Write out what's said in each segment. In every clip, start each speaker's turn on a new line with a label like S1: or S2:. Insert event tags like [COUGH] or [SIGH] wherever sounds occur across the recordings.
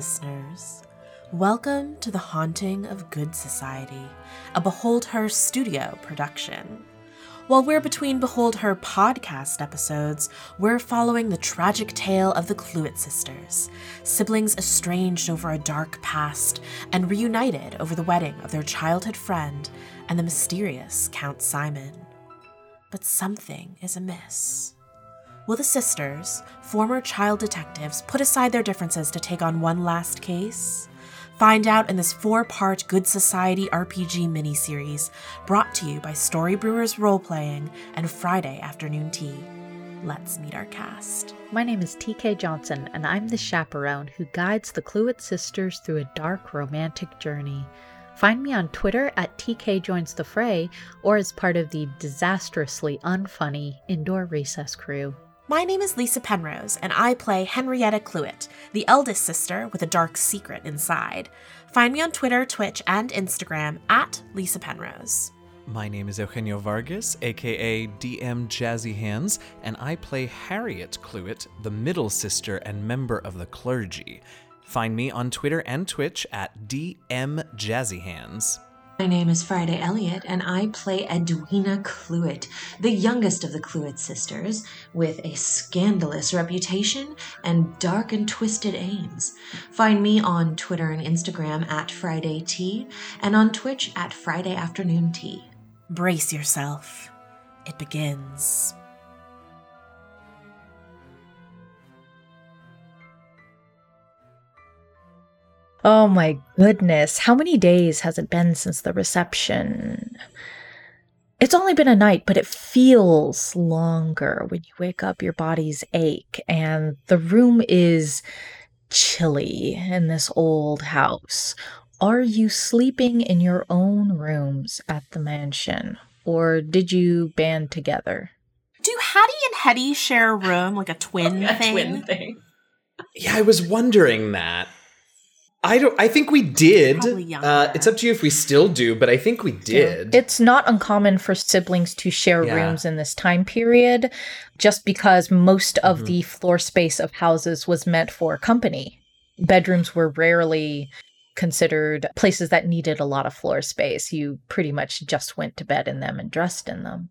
S1: listeners. Welcome to the Haunting of Good Society, a Behold Her studio production. While we're between Behold Her podcast episodes, we're following the tragic tale of the Cluett sisters, siblings estranged over a dark past and reunited over the wedding of their childhood friend and the mysterious Count Simon. But something is amiss. Will the sisters, former child detectives, put aside their differences to take on one last case? Find out in this four part Good Society RPG miniseries brought to you by Story Brewers Role Playing and Friday Afternoon Tea. Let's meet our cast.
S2: My name is TK Johnson, and I'm the chaperone who guides the Cluett sisters through a dark romantic journey. Find me on Twitter at TK Joins the Fray or as part of the disastrously unfunny Indoor Recess crew.
S1: My name is Lisa Penrose, and I play Henrietta Cluett, the eldest sister with a dark secret inside. Find me on Twitter, Twitch, and Instagram at Lisa Penrose.
S3: My name is Eugenio Vargas, aka DM Jazzy Hands, and I play Harriet Cluett, the middle sister and member of the clergy. Find me on Twitter and Twitch at DM Jazzy Hands.
S4: My name is Friday Elliott, and I play Edwina Cluett, the youngest of the Cluett sisters, with a scandalous reputation and dark and twisted aims. Find me on Twitter and Instagram at Friday Tea, and on Twitch at Friday Afternoon Tea.
S1: Brace yourself. It begins.
S2: Oh my goodness. How many days has it been since the reception? It's only been a night, but it feels longer. When you wake up, your body's ache, and the room is chilly in this old house. Are you sleeping in your own rooms at the mansion, or did you band together?
S1: Do Hattie and Hetty share a room, like a [LAUGHS] oh, twin
S4: a
S1: thing?
S4: twin thing.
S3: Yeah, I was wondering that. I don't. I think we did. Uh, it's up to you if we still do, but I think we did.
S2: It's not uncommon for siblings to share
S3: Yeah.
S2: rooms in this time period, just because most of
S3: Mhm.
S2: the floor space of houses was meant for company. Bedrooms were rarely considered places that needed a lot of floor space. You pretty much just went to bed in them and dressed in them.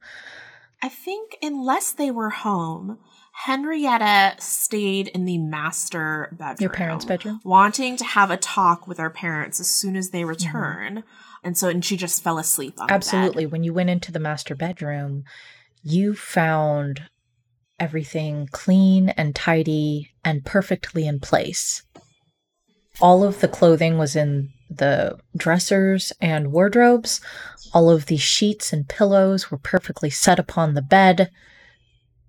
S1: I think, unless they were home, Henrietta stayed in the master bedroom.
S2: Your parents' bedroom?
S1: Wanting to have a talk with her parents as soon as they mm-hmm. return. And so, and she just fell asleep on the bed.
S2: Absolutely. When you went into the master bedroom, you found everything clean and tidy and perfectly in place. All of the clothing was in the dressers and wardrobes. All of the sheets and pillows were perfectly set upon the bed.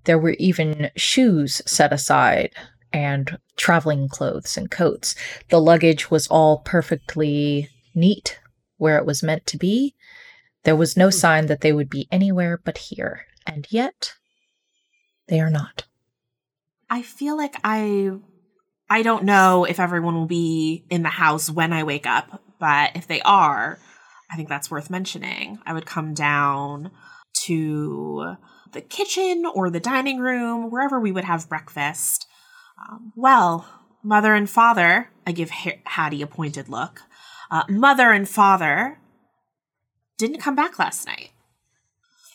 S2: There were even shoes set aside and traveling clothes and coats. The luggage was all perfectly neat where it was meant to be. There was no hmm. sign that they would be anywhere but here. And yet, they are not.
S1: I feel like I I don't know if everyone will be in the house when I wake up, but if they are, I think that's worth mentioning. I would come down to the kitchen or the dining room, wherever we would have breakfast. Um, well, mother and father, I give Ha- Hattie a pointed look. Uh, mother and father didn't come back last night.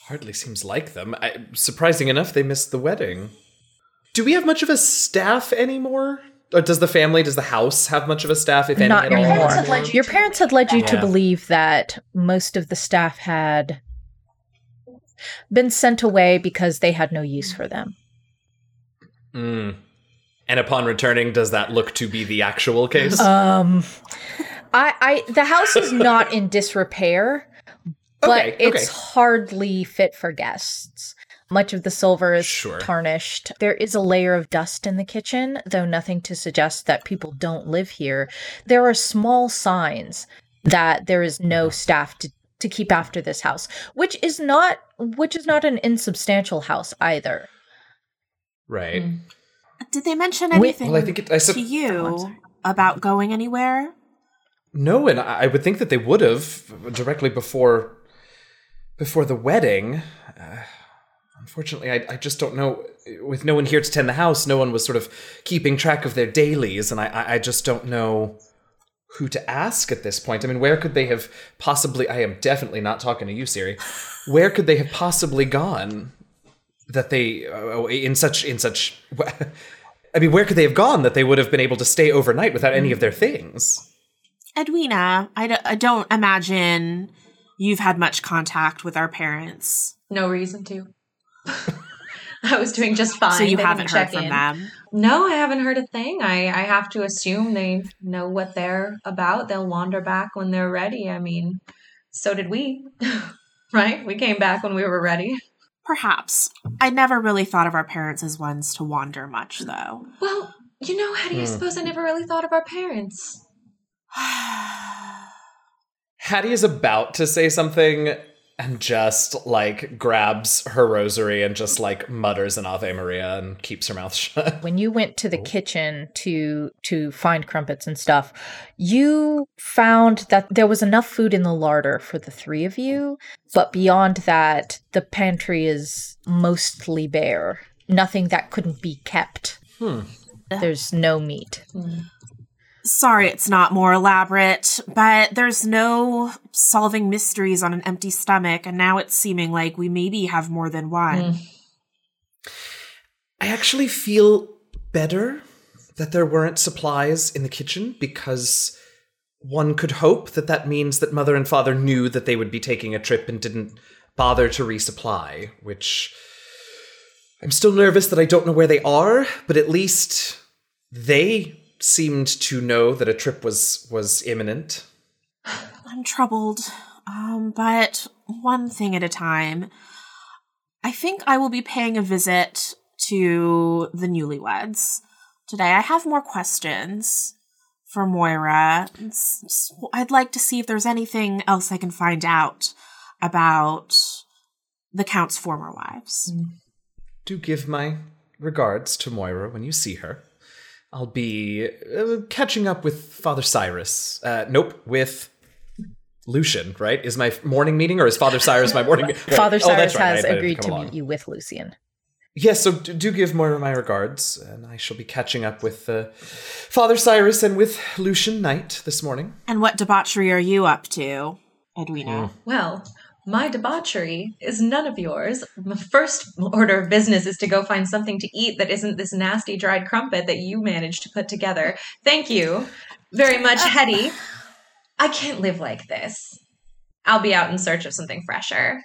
S3: Hardly seems like them. I, surprising enough, they missed the wedding. Do we have much of a staff anymore? Or does the family, does the house have much of a staff, if any
S2: not
S3: at all?
S2: anymore.
S4: Parents had led you
S2: Your
S4: to-
S2: parents had led you to believe that most of the staff had been sent away because they had no use for them.
S3: Mm. And upon returning, does that look to be the actual case? [LAUGHS]
S2: Um, I, I, the house is not in disrepair, but
S3: Okay,
S2: it's
S3: okay.
S2: hardly fit for guests. Much of the silver is
S3: Sure.
S2: tarnished. There is a layer of dust in the kitchen, though nothing to suggest that people don't live here. There are small signs that there is no staff to, to keep after this house, which is not which is not an insubstantial house either.
S3: right.
S4: Mm.
S1: Did they mention anything
S3: Well, I think it, I sup-
S1: to you about going anywhere?
S3: No, and I I would think that they would have directly before before the wedding. Uh,
S5: unfortunately, I, I just don't know. With no one here to tend the house, no one was sort of keeping track of their dailies, and I, I, I just don't know who to ask at this point. I mean, where could they have possibly? I am definitely not talking to you, Siri. Where could they have possibly gone? That they uh, in such in such. [LAUGHS] I mean, where could they have gone that they would have been able to stay overnight without any of their things?
S1: Edwina, I, d- I don't imagine you've had much contact with our parents.
S4: No reason to. [LAUGHS] I was doing just fine.
S1: So you
S4: They
S1: haven't heard from
S4: in.
S1: them.
S4: No, I haven't heard a thing. I, I have to assume they know what they're about. They'll wander back when they're ready. I mean, so did we. [LAUGHS] right? We came back when we were ready.
S1: Perhaps. I never really thought of our parents as ones to wander much, though.
S4: Well, you know, Hetty, I hmm. suppose I never really thought of our parents. [SIGHS]
S5: Hattie is about to say something and just like grabs her rosary and just like mutters an Ave Maria and keeps her mouth [LAUGHS] shut.
S2: when you went to the kitchen to to find crumpets and stuff you found that there was enough food in the larder for the three of you but beyond that the pantry is mostly bare. Nothing that couldn't be kept.
S5: Hmm.
S2: there's no meat
S1: Sorry it's not more elaborate, but there's no solving mysteries on an empty stomach, and now it's seeming like we maybe have more than one.
S4: Mm.
S5: I actually feel better that there weren't supplies in the kitchen because one could hope that that means that mother and father knew that they would be taking a trip and didn't bother to resupply, which I'm still nervous that I don't know where they are, but at least they seemed to know that a trip was was imminent. [SIGHS]
S1: I'm troubled, um, but one thing at a time. I think I will be paying a visit to the newlyweds today. I have more questions for Moira. I'd like to see if there's anything else I can find out about the Count's former wives.
S5: Do give my regards to Moira when you see her. I'll be uh, catching up with Father Cyrus. Uh, nope, with Lucian, right? Is my morning meeting or is Father Cyrus my morning meeting? [LAUGHS]
S2: father
S5: Oh,
S2: cyrus
S5: right,
S2: has agreed
S5: come
S2: to
S5: along.
S2: meet you with lucian
S5: Yes, so do, do give Moira my regards, and I shall be catching up with uh, Father Cyrus and with Lucian Knight this morning.
S1: And what debauchery are you up to, Edwina?
S4: Well, my debauchery is none of yours. My first order of business is to go find something to eat that isn't this nasty dried crumpet that you managed to put together. Thank you very much, [LAUGHS] Hetty. I can't live like this. I'll be out in search of something fresher.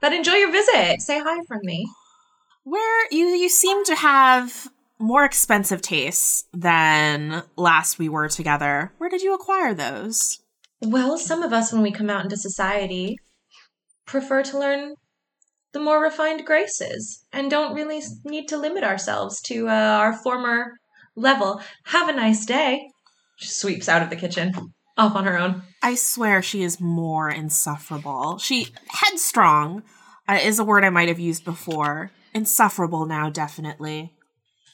S4: But enjoy your visit. Say hi from me.
S1: Where you you seem to have more expensive tastes than last we were together. Where did you acquire those?
S4: Well, some of us, when we come out into society, prefer to learn the more refined graces and don't really need to limit ourselves to uh, our former level. Have a nice day. She sweeps out of the kitchen, off on her own.
S1: I swear she is more insufferable. She headstrong uh, is a word I might have used before. Insufferable now, definitely.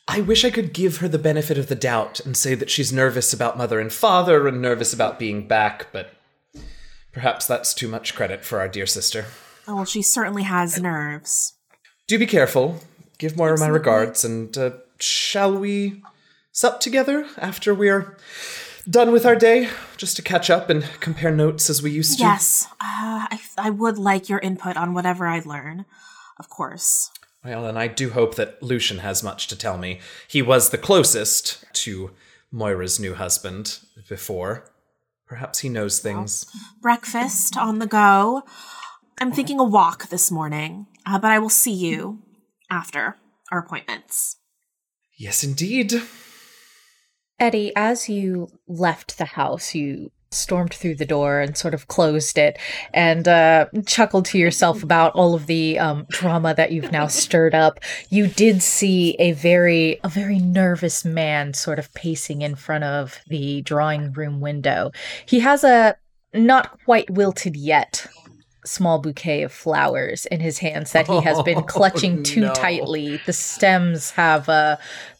S5: I wish I could give her the benefit of the doubt and say that she's nervous about mother and father and nervous about being back, but perhaps that's too much credit for our dear sister.
S1: Oh, well, she certainly has nerves.
S5: Do be careful. Give Moira my regards, and uh, shall we sup together after we're done with our day, just to catch up and compare notes as we used to?
S1: Yes, uh, I I would like your input on whatever I learn, of course.
S5: Well, and I do hope that Lucian has much to tell me. He was the closest to Moira's new husband before. Perhaps he knows things.
S1: breakfast on the go. I'm thinking a walk this morning, uh, but I will see you after our appointments.
S5: Yes, indeed.
S2: Eddie, as you left the house, you stormed through the door and sort of closed it and uh, chuckled to yourself about all of the um, drama that you've now stirred up. You did see a very, a very nervous man sort of pacing in front of the drawing room window. He has a not quite wilted yet small bouquet of flowers in his hands that he has been [LAUGHS]
S5: Oh,
S2: clutching too
S5: no.
S2: tightly. The stems have uh,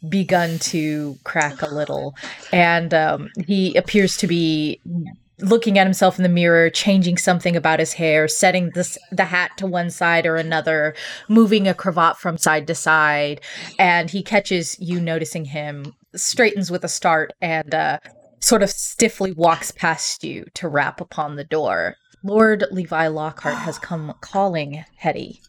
S2: begun to crack a little, and um, he appears to be looking at himself in the mirror, changing something about his hair, setting this, the hat to one side or another, moving a cravat from side to side. And he catches you noticing him, straightens with a start, and uh, sort of stiffly walks past you to rap upon the door. Lord Levi Lockhart has [GASPS] come calling Hetty.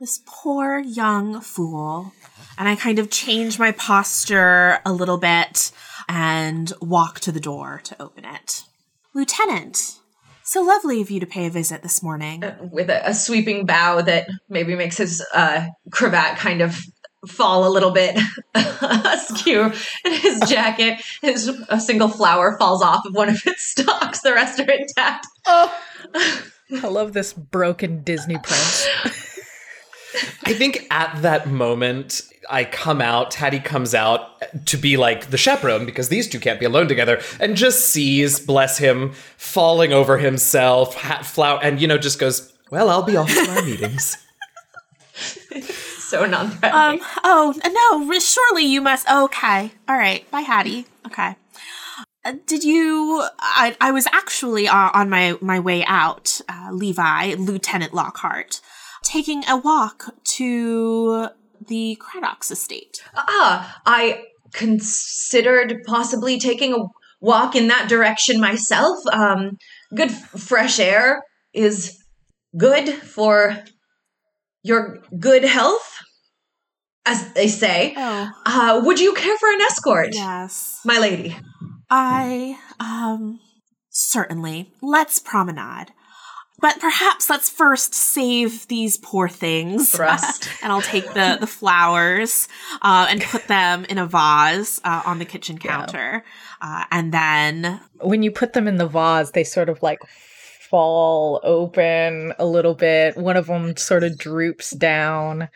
S1: This poor young fool. And I kind of change my posture a little bit and walk to the door to open it. Lieutenant, so lovely of you to pay a visit this morning.
S4: Uh, with a, a sweeping bow that maybe makes his uh, cravat kind of fall a little bit [LAUGHS] askew in his [LAUGHS] jacket. His a single flower falls off of one of its stalks. The rest are intact.
S2: Oh, [LAUGHS] I love this broken Disney prince.
S3: I think at that moment, I come out, Hattie comes out to be like the chaperone because these two can't be alone together, and just sees, bless him, falling over himself, hat flower, and you know, just goes, Well, I'll be off to my meetings.
S4: So non threatening.
S1: Um, oh, no, surely you must. Okay. All right. Bye, Hattie. Okay. Uh, did you? I, I was actually uh, on my, my way out, uh, Levi, Lieutenant Lockhart, taking a walk to the Craddock's estate.
S4: Ah, I considered possibly taking a walk in that direction myself. Um, good f- fresh air is good for your good health, as they say.
S1: Oh,
S4: Uh, would you care for an escort,
S1: yes.
S4: my lady?
S1: I, um, certainly. Let's promenade. But perhaps let's first save these poor things.
S4: Thrust. [LAUGHS]
S1: and I'll take the, the flowers uh, and put them in a vase uh, on the kitchen
S2: Yeah.
S1: counter. Uh, and then,
S2: when you put them in the vase, they sort of like fall open a little bit. One of them sort of droops down.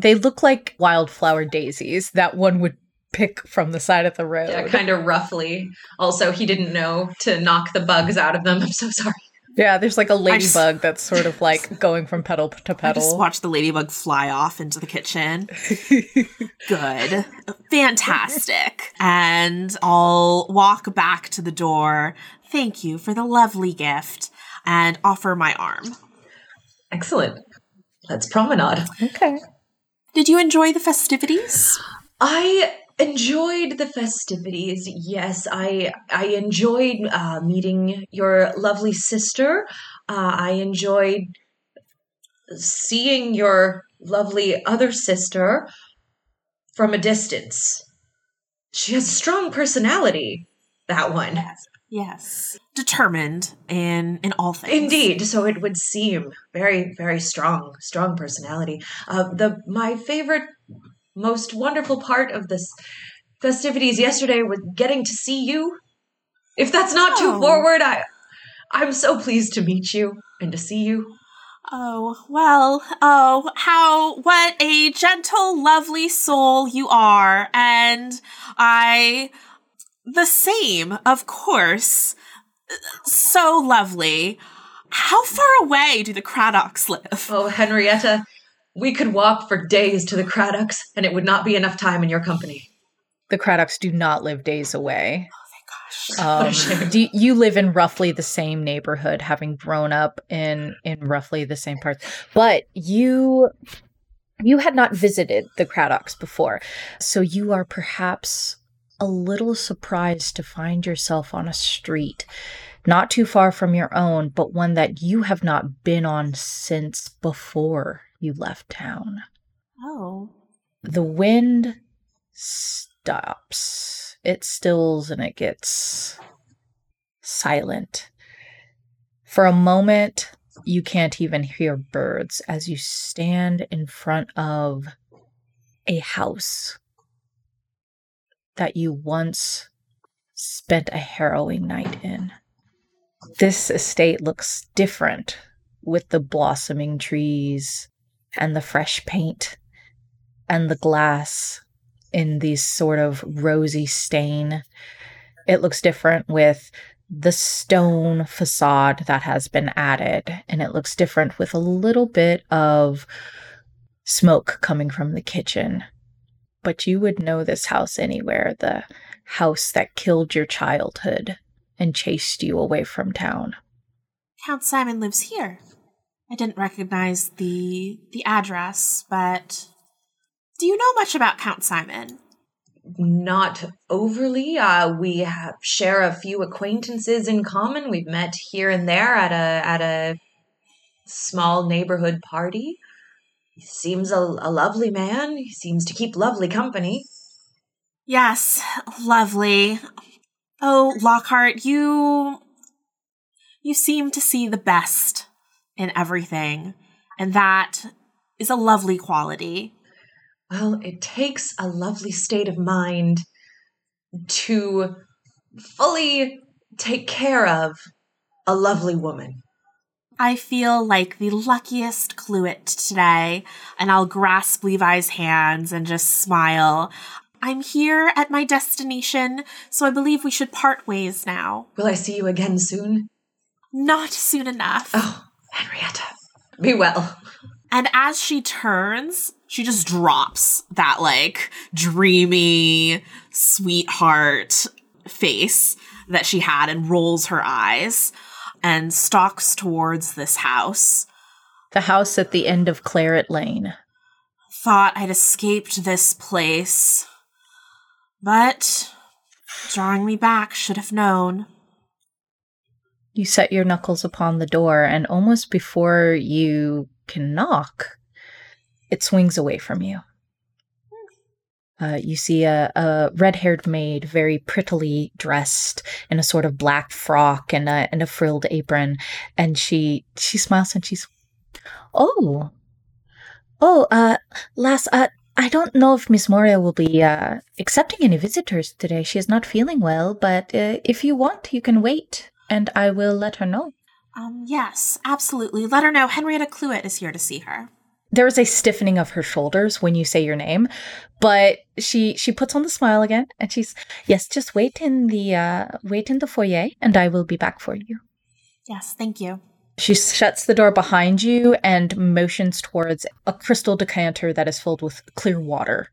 S2: They look like wildflower daisies that one would pick from the side of the road.
S4: Yeah, kind of roughly. Also, he didn't know to knock the bugs out of them. [LAUGHS] I'm so sorry.
S2: Yeah, there's like a
S1: just-
S2: ladybug that's sort of like [LAUGHS] going from petal to
S1: I just
S2: petal.
S1: watch the ladybug fly off into the kitchen. [LAUGHS] Good. Fantastic. And I'll walk back to the door. Thank you for the lovely gift and offer my arm.
S4: Excellent. Let's promenade.
S2: Okay.
S1: Did you enjoy the festivities?
S4: I enjoyed the festivities. Yes, I I enjoyed uh, meeting your lovely sister. Uh, I enjoyed seeing your lovely other sister from a distance. She has a strong personality. That one,
S1: Yes. Determined in in all things.
S4: indeed. So it would seem very, very strong, strong personality. Uh, the my favorite, most wonderful part of this festivities yesterday was getting to see you. If that's not too
S1: Oh.
S4: forward, I I'm so pleased to meet you and to see you.
S1: Oh, well, oh, how, what a gentle, lovely soul you are. And I, the same, of course. So lovely. How far away do the Craddocks live?
S4: Oh, Henrietta, we could walk for days to the Craddocks, and it would not be enough time in your company.
S2: The Craddocks do not live days away.
S1: Gosh. [LAUGHS]
S2: Um,
S4: a
S2: do you live in roughly the same neighborhood, having grown up in in roughly the same parts, but you you had not visited the Craddocks before, so you are perhaps a little surprised to find yourself on a street not too far from your own, but one that you have not been on since before you left town.
S1: Oh.
S2: The wind stops. It stills and it gets silent. For a moment, you can't even hear birds as you stand in front of a house that you once spent a harrowing night in. This estate looks different with the blossoming trees and the fresh paint and the glass in these sort of rosy stain. It looks different with the stone facade that has been added, and it looks different with a little bit of smoke coming from the kitchen. But you would know this house anywhere the house that killed your childhood and chased you away from town.
S1: Count Simon lives here. I didn't recognize the the address, but do you know much about Count Simon?
S4: Not overly. Uh, we have, share a few acquaintances in common. We've met here and there at a at a small neighborhood party. He seems a, a lovely man. He seems to keep lovely company.
S1: Yes, lovely. Oh, Lockhart, you you seem to see the best in everything, and that is a lovely quality.
S4: Well, it takes a lovely state of mind to fully take care of a lovely woman.
S1: I feel like the luckiest Cluett today, and I'll grasp Levi's hands and just smile. I'm here at my destination, so I believe we should part ways now.
S4: Will I see you again soon?
S1: Not soon enough.
S4: Oh, Henrietta, be well.
S1: And as she turns, she just drops that like dreamy sweetheart face that she had and rolls her eyes and stalks towards this house.
S2: The house at the end of Claret Lane.
S1: Thought I'd escaped this place. But drawing me back should have known.
S2: You set your knuckles upon the door, and almost before you can knock, it swings away from you. Uh, you see a, a red-haired maid, very prettily dressed in a sort of black frock and a and a frilled apron, and she she smiles and she's, oh, oh, uh, lass, uh, I don't know if Miss Moria will be uh, accepting any visitors today. She is not feeling well, but uh, if you want, you can wait, and I will let her know.
S1: Um, yes, absolutely. Let her know Henrietta Cluett is here to see her.
S2: There is a stiffening of her shoulders when you say your name, but she she puts on the smile again, and she's yes, just wait in the uh, wait in the foyer, and I will be back for you.
S1: Yes, thank you.
S2: She shuts the door behind you and motions towards a crystal decanter that is filled with clear water.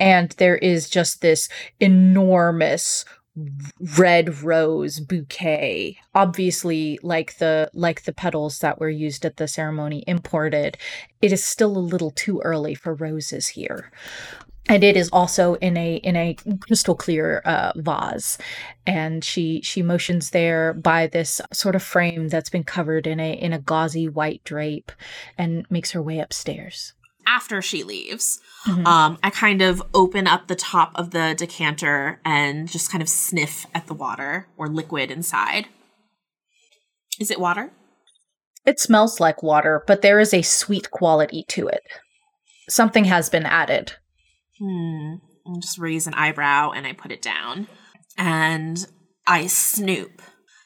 S2: And there is just this enormous red rose bouquet obviously like the like the petals that were used at the ceremony imported it is still a little too early for roses here. And it is also in a in a crystal clear uh, vase. And she she motions there by this sort of frame that's been covered in a in a gauzy white drape and makes her way upstairs
S1: after she leaves mm-hmm. um, i kind of open up the top of the decanter and just kind of sniff at the water or liquid inside is it water
S2: it smells like water but there is a sweet quality to it something has been added
S1: hmm, I just raise an eyebrow and I put it down. And I snoop.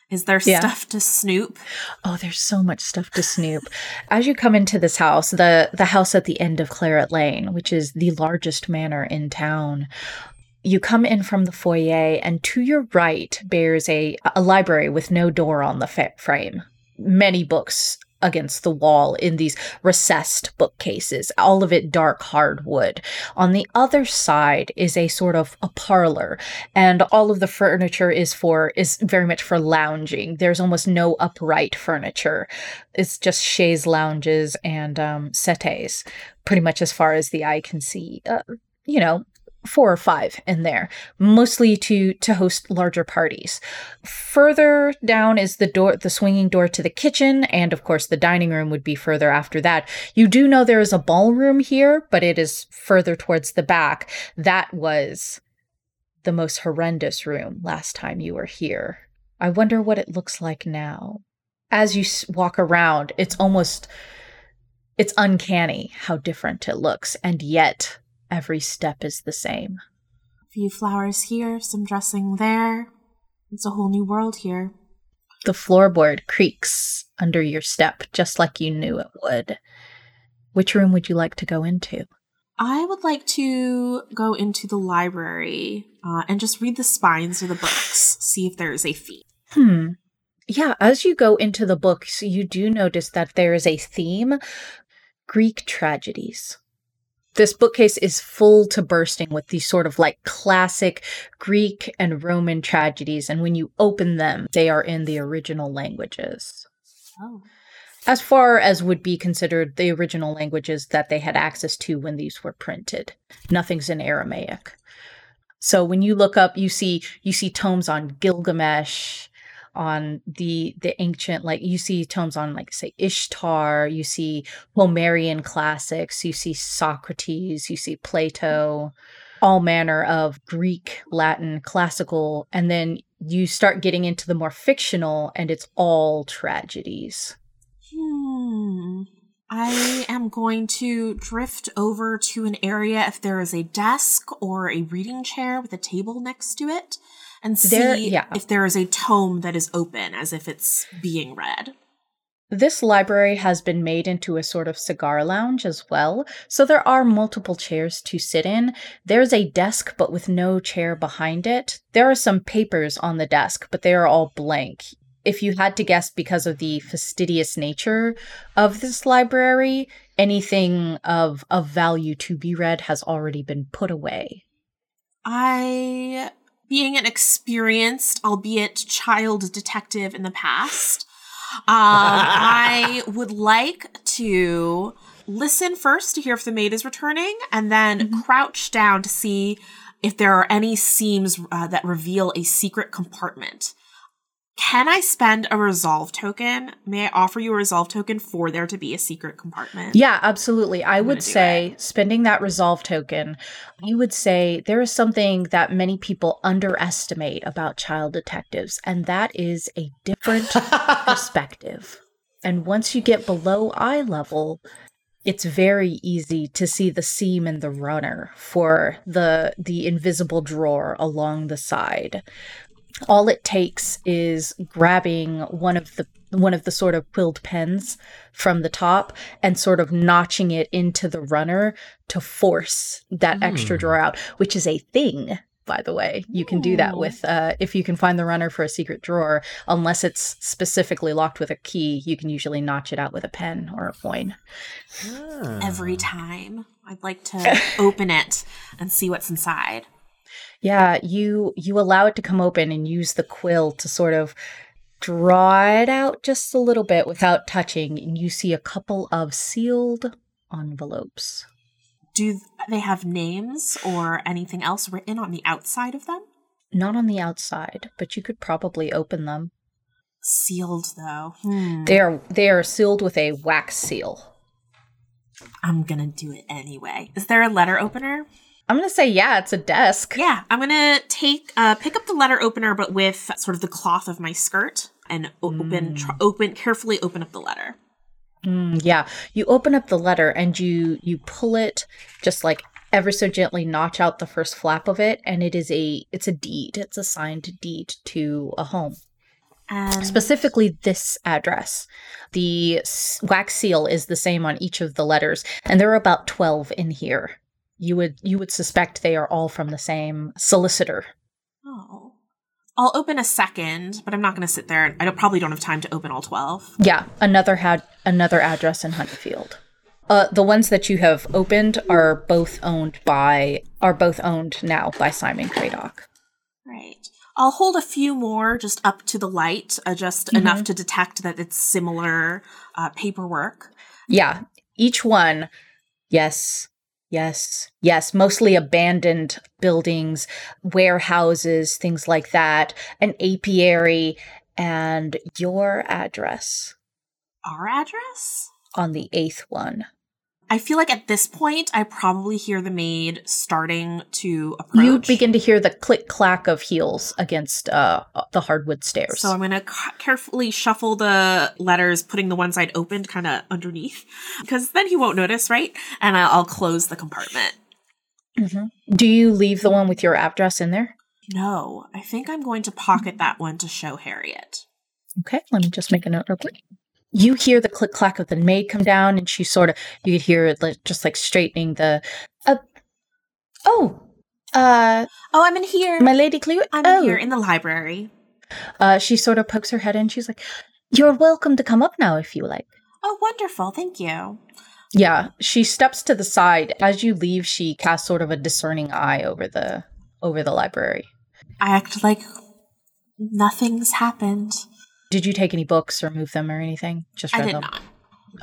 S1: Is there yeah. stuff to snoop?
S2: Oh, there's so much stuff to snoop. As you come into this house, the the house at the end of Claret Lane, which is the largest manor in town, you come in from the foyer, and to your right bears a a library with no door on the fa- frame. Many books against the wall in these recessed bookcases, all of it dark hardwood. On the other side is a sort of a parlor, and all of the furniture is for is very much for lounging. There's almost no upright furniture. It's just chaise lounges and um, settees, pretty much as far as the eye can see. Uh, you know, four or five in there, mostly to to host larger parties. Further down is the door, the swinging door to the kitchen, and of course the dining room would be further after that. You do know there is a ballroom here, but it is further towards the back. That was the most horrendous room last time you were here. I wonder what it looks like now. As you walk around, it's almost it's uncanny how different it looks, and yet every step is the same.
S1: A few flowers here, some dressing there. It's a whole new world here.
S2: The floorboard creaks under your step, just like you knew it would. Which room would you like to go into?
S1: I would like to go into the library uh, and just read the spines of the books, see if there is a theme.
S2: Hmm. Yeah, as you go into the books, you do notice that there is a theme Greek tragedies this bookcase is full to bursting with these sort of like classic Greek and Roman tragedies. And when you open them, they are in the original languages.
S1: Oh.
S2: As far as would be considered the original languages that they had access to when these were printed. Nothing's in Aramaic. So when you look up, you see you see tomes on Gilgamesh, on the the ancient like you see tomes on like say Ishtar, you see Homerian classics, you see Socrates, you see Plato, all manner of Greek, Latin, classical, and then you start getting into the more fictional and it's all tragedies.
S1: Hmm. I am going to drift over to an area if there is a desk or a reading chair with a table next to it and see
S2: There- yeah.
S1: if there is a tome that is open as if it's being read.
S2: This library has been made into a sort of cigar lounge as well, so there are multiple chairs to sit in. There's a desk, but with no chair behind it. There are some papers on the desk, but they are all blank. If you had to guess because of the fastidious nature of this library, anything of, of value to be read has already been put away.
S1: I, being an experienced, albeit child detective in the past, um, [LAUGHS] I would like to listen first to hear if the maid is returning, and then crouch down to see if there are any seams uh, that reveal a secret compartment. Can I spend a resolve token? May I offer you a resolve token for there to be a secret compartment?
S2: Yeah, absolutely. I
S1: gonna
S2: would
S1: do
S2: say spending that resolve token, I would say there is something that many people underestimate about child detectives, and that is a different [LAUGHS] perspective. And once you get below eye level, it's very easy to see the seam in the runner for the the invisible drawer along the side all it takes is grabbing one of the one of the sort of quilled pens from the top and sort of notching it into the runner to force that extra
S3: Hmm.
S2: drawer out, which is a thing, by the way. You can do that with uh, if you can find the runner for a secret drawer, unless it's specifically locked with a key, you can usually notch it out with a pen or a coin.
S3: Ah.
S1: Every time. I'd like to [LAUGHS] open it and see what's inside.
S2: Yeah, you you allow it to come open and use the quill to sort of draw it out just a little bit without touching, and you see a couple of sealed envelopes.
S1: Do they have names or anything else written on the outside of them?
S2: Not on the outside, but you could probably open them.
S1: Sealed though. Hmm.
S2: They are they are sealed with a wax seal.
S1: I'm gonna do it anyway. Is there a letter opener?
S2: I'm gonna say yeah, it's a desk.
S1: Yeah, I'm gonna take uh, pick up the letter opener, but with sort of the cloth of my skirt and open tr- open carefully open up the letter.
S2: Mm, yeah, you open up the letter and you you pull it just like ever so gently notch out the first flap of it and it is a it's a deed. It's a signed deed to a home.
S1: And
S2: specifically this address. The wax seal is the same on each of the letters, and there are about twelve in here. You would you would suspect they are all from the same solicitor.
S1: oh, I'll open a second, but I'm not gonna sit there. I don't probably don't have time to open all twelve.
S2: Yeah, another had another address in Honeyfield. Uh, the ones that you have opened are both owned by are both owned now by Simon Craddock.
S1: Right. I'll hold a few more just up to the light, uh, just enough to detect that it's similar uh, paperwork.
S2: Yeah, each one, yes, yes, yes, mostly abandoned buildings, warehouses, things like that, an apiary, and your address
S1: Our address?
S2: on the eighth one.
S1: I feel like at this point, I probably hear the maid starting to approach.
S2: You begin to hear the click clack of heels against uh, the hardwood stairs.
S1: So I'm going to c- carefully shuffle the letters, putting the ones I'd opened kind of underneath, [LAUGHS] because then he won't notice, right? And I'll close the compartment.
S2: Mhm. Do you leave the one with your address in there?
S1: No, I think I'm going to pocket that one to show Harriet.
S2: Okay, let me just make a note real quick. You hear the click clack of the maid come down, and she sort of you could hear it like, just like straightening the. Uh, oh, uh,
S1: Oh, I'm in here.
S2: my lady Cleo.
S1: I'm
S2: oh,
S1: in here in the library.
S2: Uh, she sort of pokes her head in. She's like, "You're welcome to come up now if you like."
S1: Oh, wonderful. Thank you.
S2: Yeah, she steps to the side. As you leave, she casts sort of a discerning eye over the over the library.
S1: I act like nothing's happened.
S2: Did you take any books or move them or anything? Just
S1: I
S2: read
S1: did
S2: them.
S1: not.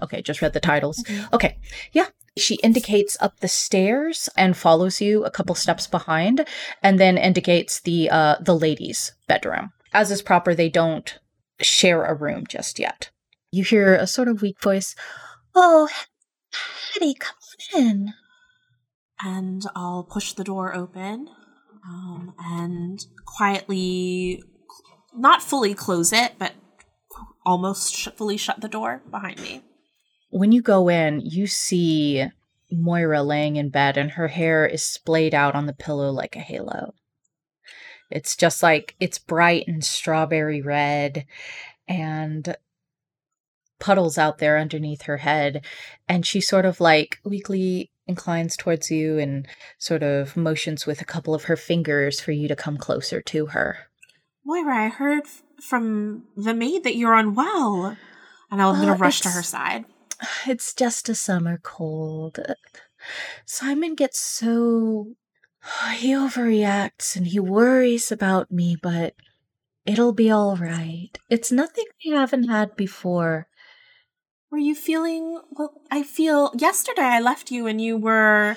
S2: Okay, just read the titles.
S1: Mhm.
S2: Okay, yeah. She indicates up the stairs and follows you a couple steps behind, and then indicates the uh the ladies' bedroom. As is proper, they don't share a room just yet. You hear a sort of weak voice. Oh, Hattie, come on in.
S1: And I'll push the door open um, and quietly, not fully close it, but almost sh- fully shut the door behind me.
S2: When you go in, you see Moira laying in bed, and her hair is splayed out on the pillow like a halo. It's just like it's bright and strawberry red, and puddles out there underneath her head. And she sort of like weakly inclines towards you and sort of motions with a couple of her fingers for you to come closer to her.
S1: Moira, I heard f- from the maid that you're unwell. And I'm going
S2: Uh,
S1: to rush to her side.
S2: It's just a summer cold. Simon gets so. He overreacts and he worries about me, but it'll be all right. It's nothing we haven't had before.
S1: Were you feeling well? I feel yesterday I left you and you were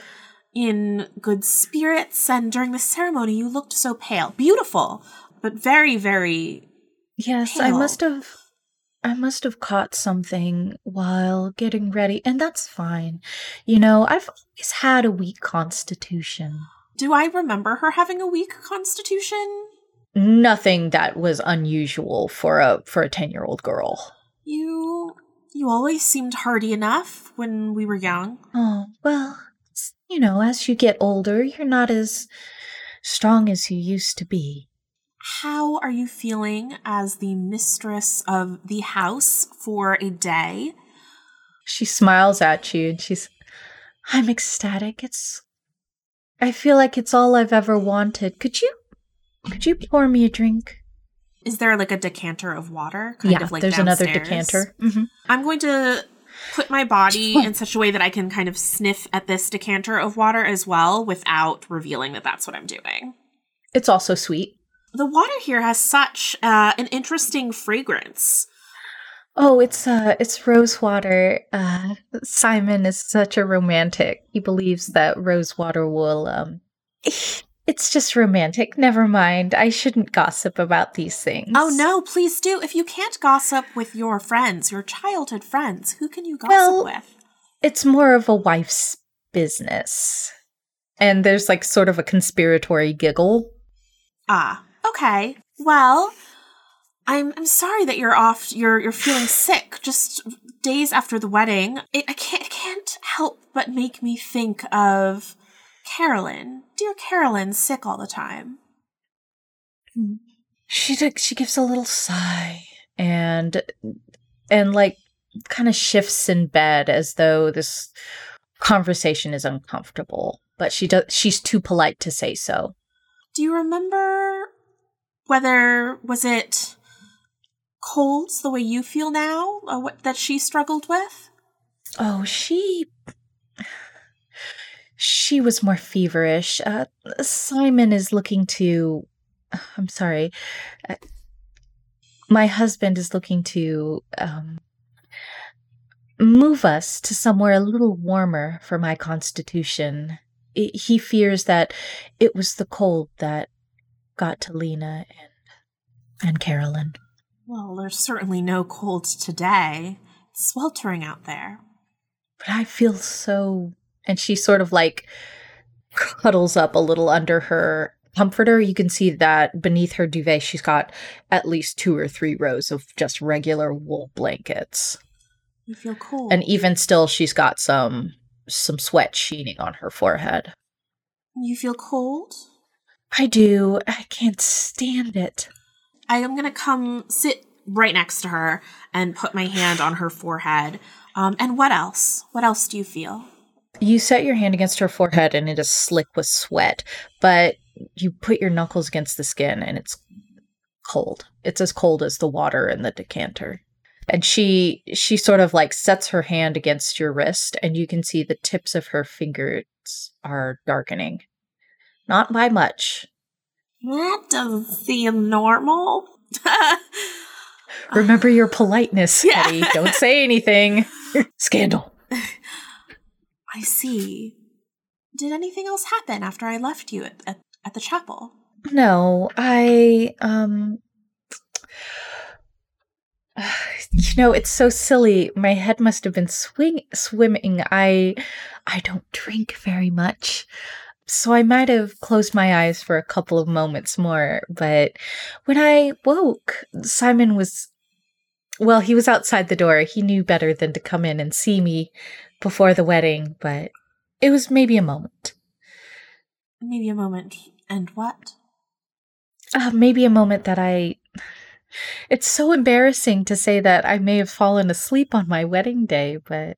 S1: in good spirits, and during the ceremony you looked so pale. Beautiful, but very, very.
S2: Yes, I must have. I must have caught something while getting ready, and that's fine. You know, I've always had a weak constitution.
S1: Do I remember her having a weak constitution?
S2: Nothing that was unusual for a for a ten year old girl.
S1: You. You always seemed hardy enough when we were young.
S2: Oh, well, you know, as you get older, you're not as strong as you used to be.
S1: How are you feeling as the mistress of the house for a day?
S2: She smiles at you and she's, I'm ecstatic. It's, I feel like it's all I've ever wanted. Could you, could you pour me a drink?
S1: Is there like a decanter of water? Kind
S2: yeah,
S1: of like
S2: there's another
S1: downstairs?
S2: decanter. hmm
S1: I'm going to put my body in such a way that I can kind of sniff at this decanter of water as well without revealing that that's what I'm doing.
S2: It's also sweet.
S1: The water here has such uh, an interesting fragrance.
S2: Oh, it's uh it's rose water. Uh Simon is such a romantic. He believes that rose water will um [SIGHS] it's just romantic. Never mind. I shouldn't gossip about these things.
S1: Oh no, please do. If you can't gossip with your friends, your childhood friends, who can you gossip
S2: Well-
S1: with?
S2: It's more of a wife's business. And there's like sort of a conspiratory giggle.
S1: Ah, okay. Well, I'm I'm sorry that you're off. You're you're feeling [SIGHS] sick. Just days after the wedding, it, I can't it can't help but make me think of Carolyn. Dear Carolyn, sick all the time. Hmm.
S2: She d- she gives a little sigh and and like kind of shifts in bed as though this conversation is uncomfortable, but she does she's too polite to say so.
S1: Do you remember whether was it colds the way you feel now, or what that she struggled with?
S2: Oh, she she was more feverish. Uh, Simon is looking to [SIGHS] I'm sorry. Uh, my husband is looking to um move us to somewhere a little warmer for my constitution. He fears that it was the cold that got to Lena and and Carolyn.
S1: Well, there's certainly no cold today. It's sweltering out there.
S2: but I feel so. And she sort of like cuddles up a little under her comforter. You can see that beneath her duvet, she's got at least two or three rows of just regular wool blankets.
S1: You feel cold.
S2: And even still, she's got some some sweat sheening on her forehead.
S1: you feel cold?
S2: I do. I can't stand it.
S1: I am gonna come sit right next to her and put my hand on her forehead. Um, and what else? What else do you feel?
S2: You set your hand against her forehead and it is slick with sweat, but you put your knuckles against the skin and it's cold. It's as cold as the water in the decanter. And she she sort of like sets her hand against your wrist and you can see the tips of her fingers are darkening. Not by much.
S1: That doesn't seem normal. [LAUGHS]
S2: Remember your politeness,
S1: Yeah.
S2: Hetty. Don't say anything. [LAUGHS] Scandal.
S1: I see. Did anything else happen after I left you at, at, at the chapel?
S2: No, I um [SIGHS] you know, it's so silly. My head must have been swing swimming. I I don't drink very much. So I might have closed my eyes for a couple of moments more, but when I woke, Simon was well, he was outside the door. He knew better than to come in and see me before the wedding, but it was maybe a moment.
S1: Maybe a moment. And what?
S2: uh, maybe a moment that I. It's so embarrassing to say that I may have fallen asleep on my wedding day, but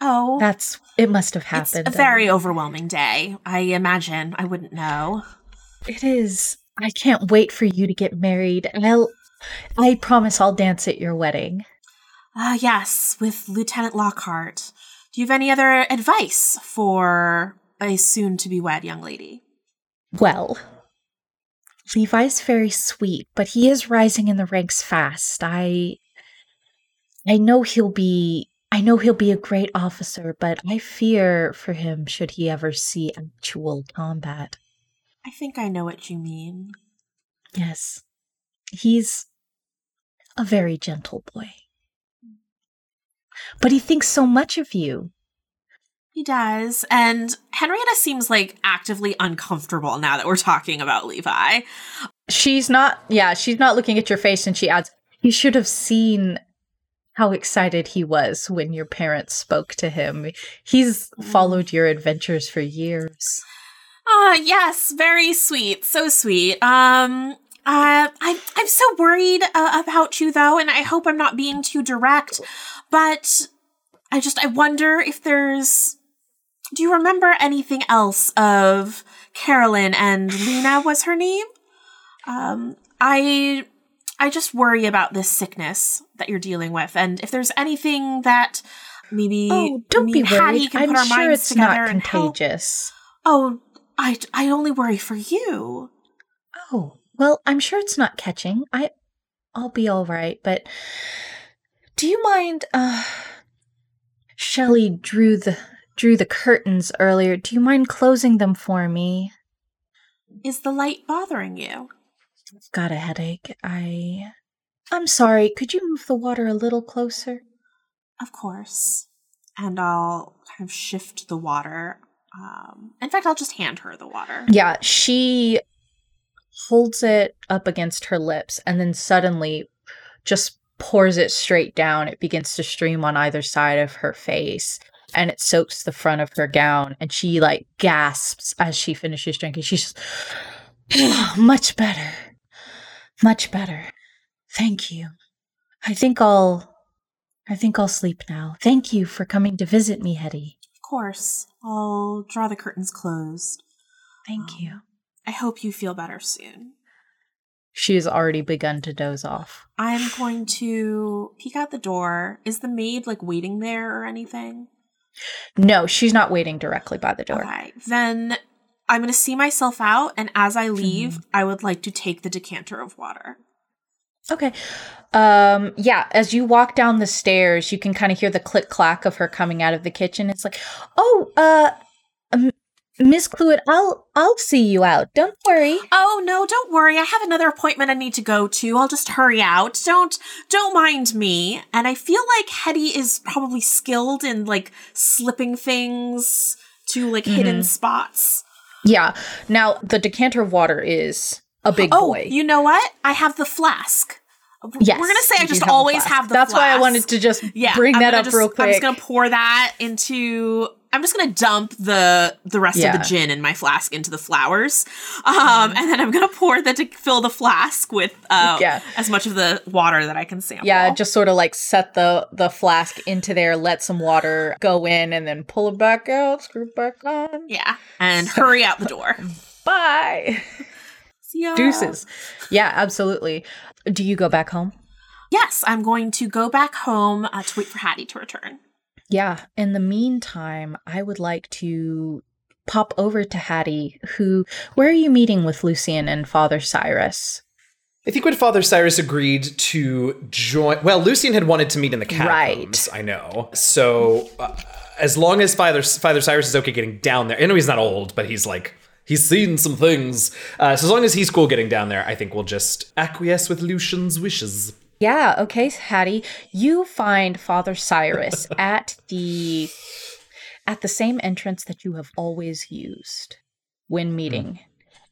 S1: Oh,
S2: that's it. Must have
S1: it's
S2: happened.
S1: a very overwhelming day. I imagine. I wouldn't know.
S2: It is. I can't wait for you to get married. I'll. I promise I'll dance at your wedding.
S1: Ah, yes, with Lieutenant Lockhart. Do you have any other advice for a soon to be wed young lady?
S2: Well, Levi's very sweet, but he is rising in the ranks fast. I. I know he'll be I know he'll be a great officer, but I fear for him should he ever see actual combat.
S1: I think I know what you mean.
S2: Yes. He's a very gentle boy. But he thinks so much of you.
S1: He does. And Henrietta seems like actively uncomfortable now that we're talking about Levi.
S2: She's not, yeah, she's not looking at your face and she adds, You should have seen how excited he was when your parents spoke to him. He's followed your adventures for years.
S1: Ah, yes, very sweet. So sweet. Um, uh, I, I'm so worried uh, about you though, and I hope I'm not being too direct, but I just, I wonder if there's, do you remember anything else of Carolyn and Lena was her name? Um, I, I just worry about this sickness that you're dealing with, and if there's anything that maybe
S2: Oh, don't be worried. I'm sure it's not contagious.
S1: Oh, I, I only worry for you.
S2: Oh, well, I'm sure it's not catching. I I'll be all right, but do you mind uh Shelley drew the drew the curtains earlier. Do you mind closing them for me?
S1: Is the light bothering you?
S2: Got a headache. I I'm sorry. Could you move the water a little closer?
S1: Of course. And I'll kind of shift the water. Um, in fact, I'll just hand her the water.
S2: Yeah, she holds it up against her lips and then suddenly just pours it straight down. It begins to stream on either side of her face and it soaks the front of her gown and she like gasps as she finishes drinking. She's just [SIGHS] much better. Much better. Thank you. I think I'll I think I'll sleep now. Thank you for coming to visit me, Hetty.
S1: Of course. I'll draw the curtains closed.
S2: Thank you.
S1: Um, I hope you feel better soon.
S2: She has already begun to doze off.
S1: I'm going to peek out the door. Is the maid like waiting there or anything?
S2: No, she's not waiting directly by the door.
S1: Okay. Then I'm going to see myself out, and as I leave, I would like to take the decanter of water.
S2: Okay. Um yeah, as you walk down the stairs, you can kind of hear the click clack of her coming out of the kitchen. It's like, "Oh, uh um, Miss Cluett, I'll I'll see you out. Don't worry."
S1: Oh no, don't worry. I have another appointment I need to go to. I'll just hurry out. Don't don't mind me. And I feel like Hetty is probably skilled in like slipping things to like hidden spots.
S2: Yeah. Now, the decanter of water is a big
S1: Oh,
S2: boy.
S1: you know what? I have the flask.
S2: yes.
S1: We're gonna say I just
S2: have
S1: always
S2: flask.
S1: have the
S2: That's why I wanted to just
S1: yeah,
S2: bring
S1: I'm
S2: that up
S1: just-
S2: real quick.
S1: I'm just gonna pour that into. I'm just gonna dump the the rest
S2: Yeah.
S1: of the gin in my flask into the flowers, um, and then I'm gonna pour the to fill the flask with uh,
S2: Yeah.
S1: as much of the water that I can sample.
S2: yeah, just sort of like set the the flask into there, let some water go in, and then pull it back out, screw it back on.
S1: yeah, and hurry out the door. [LAUGHS]
S2: Bye.
S1: See ya.
S2: Deuces. Yeah, absolutely. Do you go back home?
S1: Yes, I'm going to go back home uh, to wait for Hattie to return.
S2: Yeah. In the meantime, I would like to pop over to Hattie, who, where are you meeting with Lucian and Father Cyrus?
S5: I think when Father Cyrus agreed to join, well, Lucian had wanted to meet in the catacombs.
S2: Right.
S5: I know. So uh, as long as Father Father Cyrus is okay getting down there, I know he's not old, but he's like he's seen some things. Uh, so as long as he's cool getting down there, I think we'll just acquiesce with Lucian's wishes.
S2: Yeah, okay, Hattie. You find Father Cyrus [LAUGHS] at the at the same entrance that you have always used when hmm. meeting.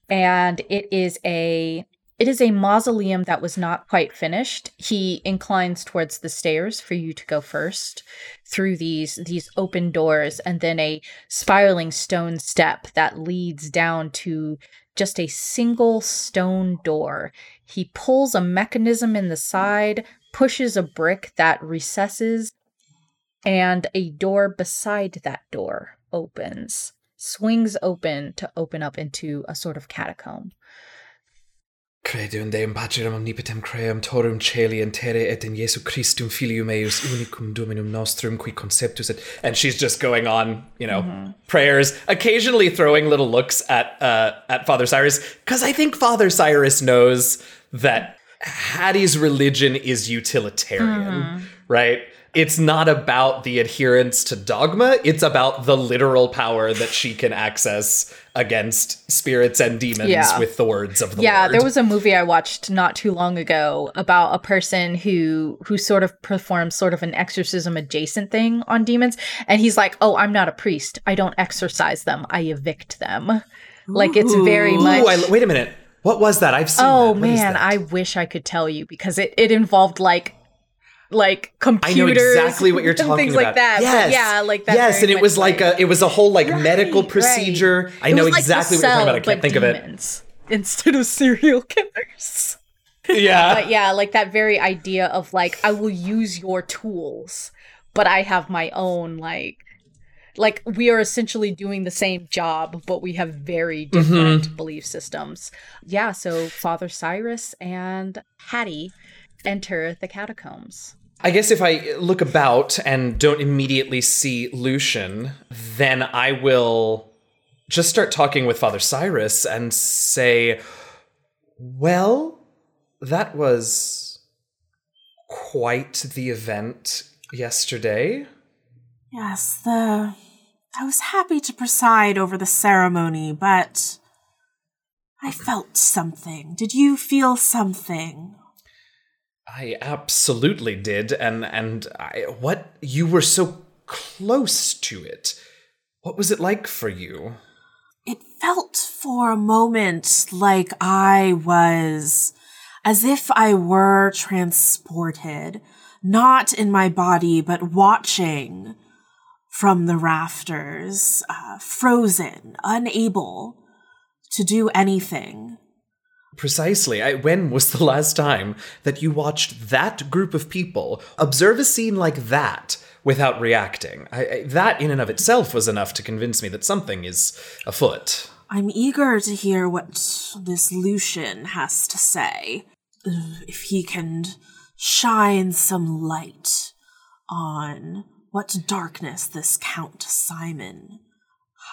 S2: And it is a it is a mausoleum that was not quite finished. He inclines towards the stairs for you to go first through these these open doors and then a spiraling stone step that leads down to just a single stone door. He pulls a mechanism in the side, pushes a brick that recesses, and a door beside that door opens, swings open to open up into a sort of catacomb.
S5: Credo in Deum Patrem omnipotem creum torum celi and terre et in Jesu Christum filium eius unicum dominum nostrum qui conceptus et and she's just going on, you know, prayers, occasionally throwing little looks at uh at Father Cyrus cuz I think Father Cyrus knows that Hattie's religion is utilitarian, right? It's not about the adherence to dogma, it's about the literal power that she can access against spirits and demons
S2: Yeah.
S5: with the words of the
S2: yeah,
S5: Lord.
S2: there was a movie I watched not too long ago about a person who who sort of performs sort of an exorcism adjacent thing on demons and he's like, "Oh, I'm not a priest. I don't exorcise them. I evict them." Like it's very much
S5: Ooh, I, wait a minute. What was that? I've seen
S2: Oh. Man? I wish I could tell you because it, it involved like like
S5: I
S2: computers.
S5: know exactly what you're talking
S2: things
S5: about.
S2: like that. But
S5: Yes.
S2: yeah, like that.
S5: Yes, and it was like a it was a whole like medical procedure.
S2: right.
S5: I know
S2: like
S5: exactly
S2: the
S5: what you're talking about. I can't
S2: but
S5: think of it.
S2: Instead of serial killers. [LAUGHS]
S5: Yeah.
S2: But yeah, like that very idea of like I will use your tools, but I have my own like like we are essentially doing the same job, but we have very mm-hmm. different belief systems. Yeah, so Father Cyrus and Hattie enter the catacombs.
S5: I guess if I look about and don't immediately see Lucian, then I will just start talking with Father Cyrus and say, Well, that was quite the event yesterday.
S1: Yes, the. I was happy to preside over the ceremony, but. I felt something. Did you feel something?
S5: I absolutely did, and and I, what you were so close to it. What was it like for you?
S1: It felt for a moment like I was. as if I were transported, not in my body, but watching from the rafters, uh, frozen, unable to do anything.
S5: Precisely. I, when was the last time that you watched that group of people observe a scene like that without reacting? I, I, that, in and of itself, was enough to convince me that something is afoot.
S1: I'm eager to hear what this Lucian has to say. If he can shine some light on what darkness this Count Simon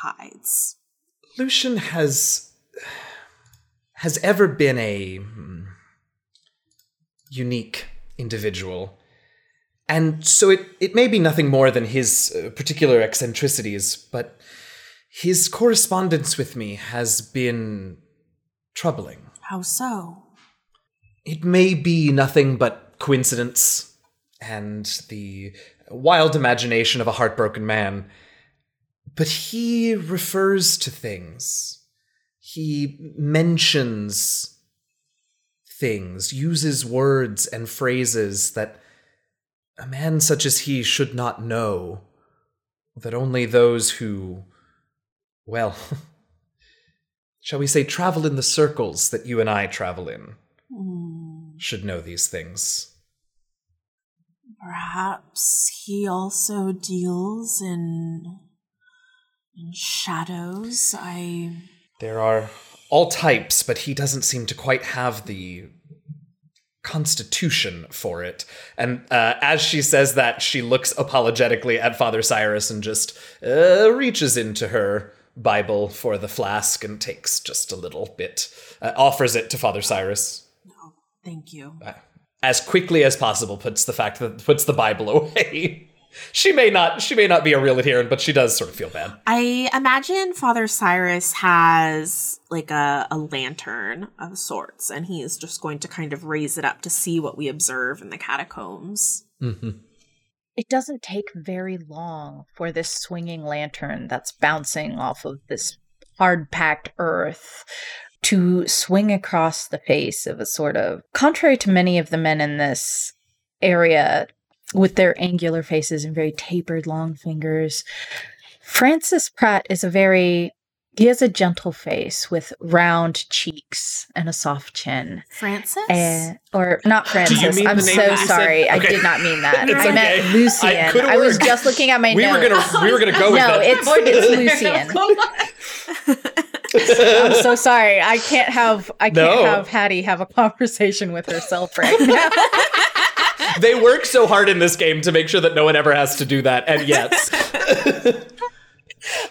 S1: hides.
S5: Lucian has has ever been a hmm, unique individual. And so it, it may be nothing more than his uh, particular eccentricities, but his correspondence with me has been troubling.
S1: How so?
S5: It may be nothing but coincidence and the wild imagination of a heartbroken man, but he refers to things. He mentions things, uses words and phrases that a man such as he should not know, that only those who, well, [LAUGHS] shall we say, travel in the circles that you and I travel in
S1: Hmm,
S5: should know these things.
S1: perhaps he also deals in, in shadows. I.
S5: There are all types, but he doesn't seem to quite have the constitution for it. And uh, as she says that, she looks apologetically at Father Cyrus and just uh, reaches into her Bible for the flask and takes just a little bit, uh, offers it to Father Cyrus.
S1: No, thank you.
S5: As quickly as possible, puts the fact that puts the Bible [LAUGHS] away. She may not she may not be a real adherent, but she does sort of feel bad.
S1: I imagine Father Cyrus has like a, a lantern of sorts, and he is just going to kind of raise it up to see what we observe in the catacombs. Mm-hmm.
S2: It doesn't take very long for this swinging lantern that's bouncing off of this hard packed earth to swing across the face of a sort of, contrary to many of the men in this area with their angular faces and very tapered long fingers. Francis Pratt is a very he has a gentle face with round cheeks and a soft chin.
S1: Francis?
S2: Uh, or not Francis. I'm so
S5: that you said?
S2: sorry. I did not mean that.
S5: It's
S2: I meant
S5: okay.
S2: Lucian.
S5: I-
S2: I, was just looking at my
S5: We were
S2: notes.
S5: gonna we were gonna go with
S2: no,
S5: that.
S2: it's it's Lucian. [LAUGHS] I'm so sorry. I can't have I can't
S5: No.
S2: have Hattie have a conversation with herself right now. [LAUGHS]
S5: they work so hard in this game to make sure that no one ever has to do that, and yet [LAUGHS]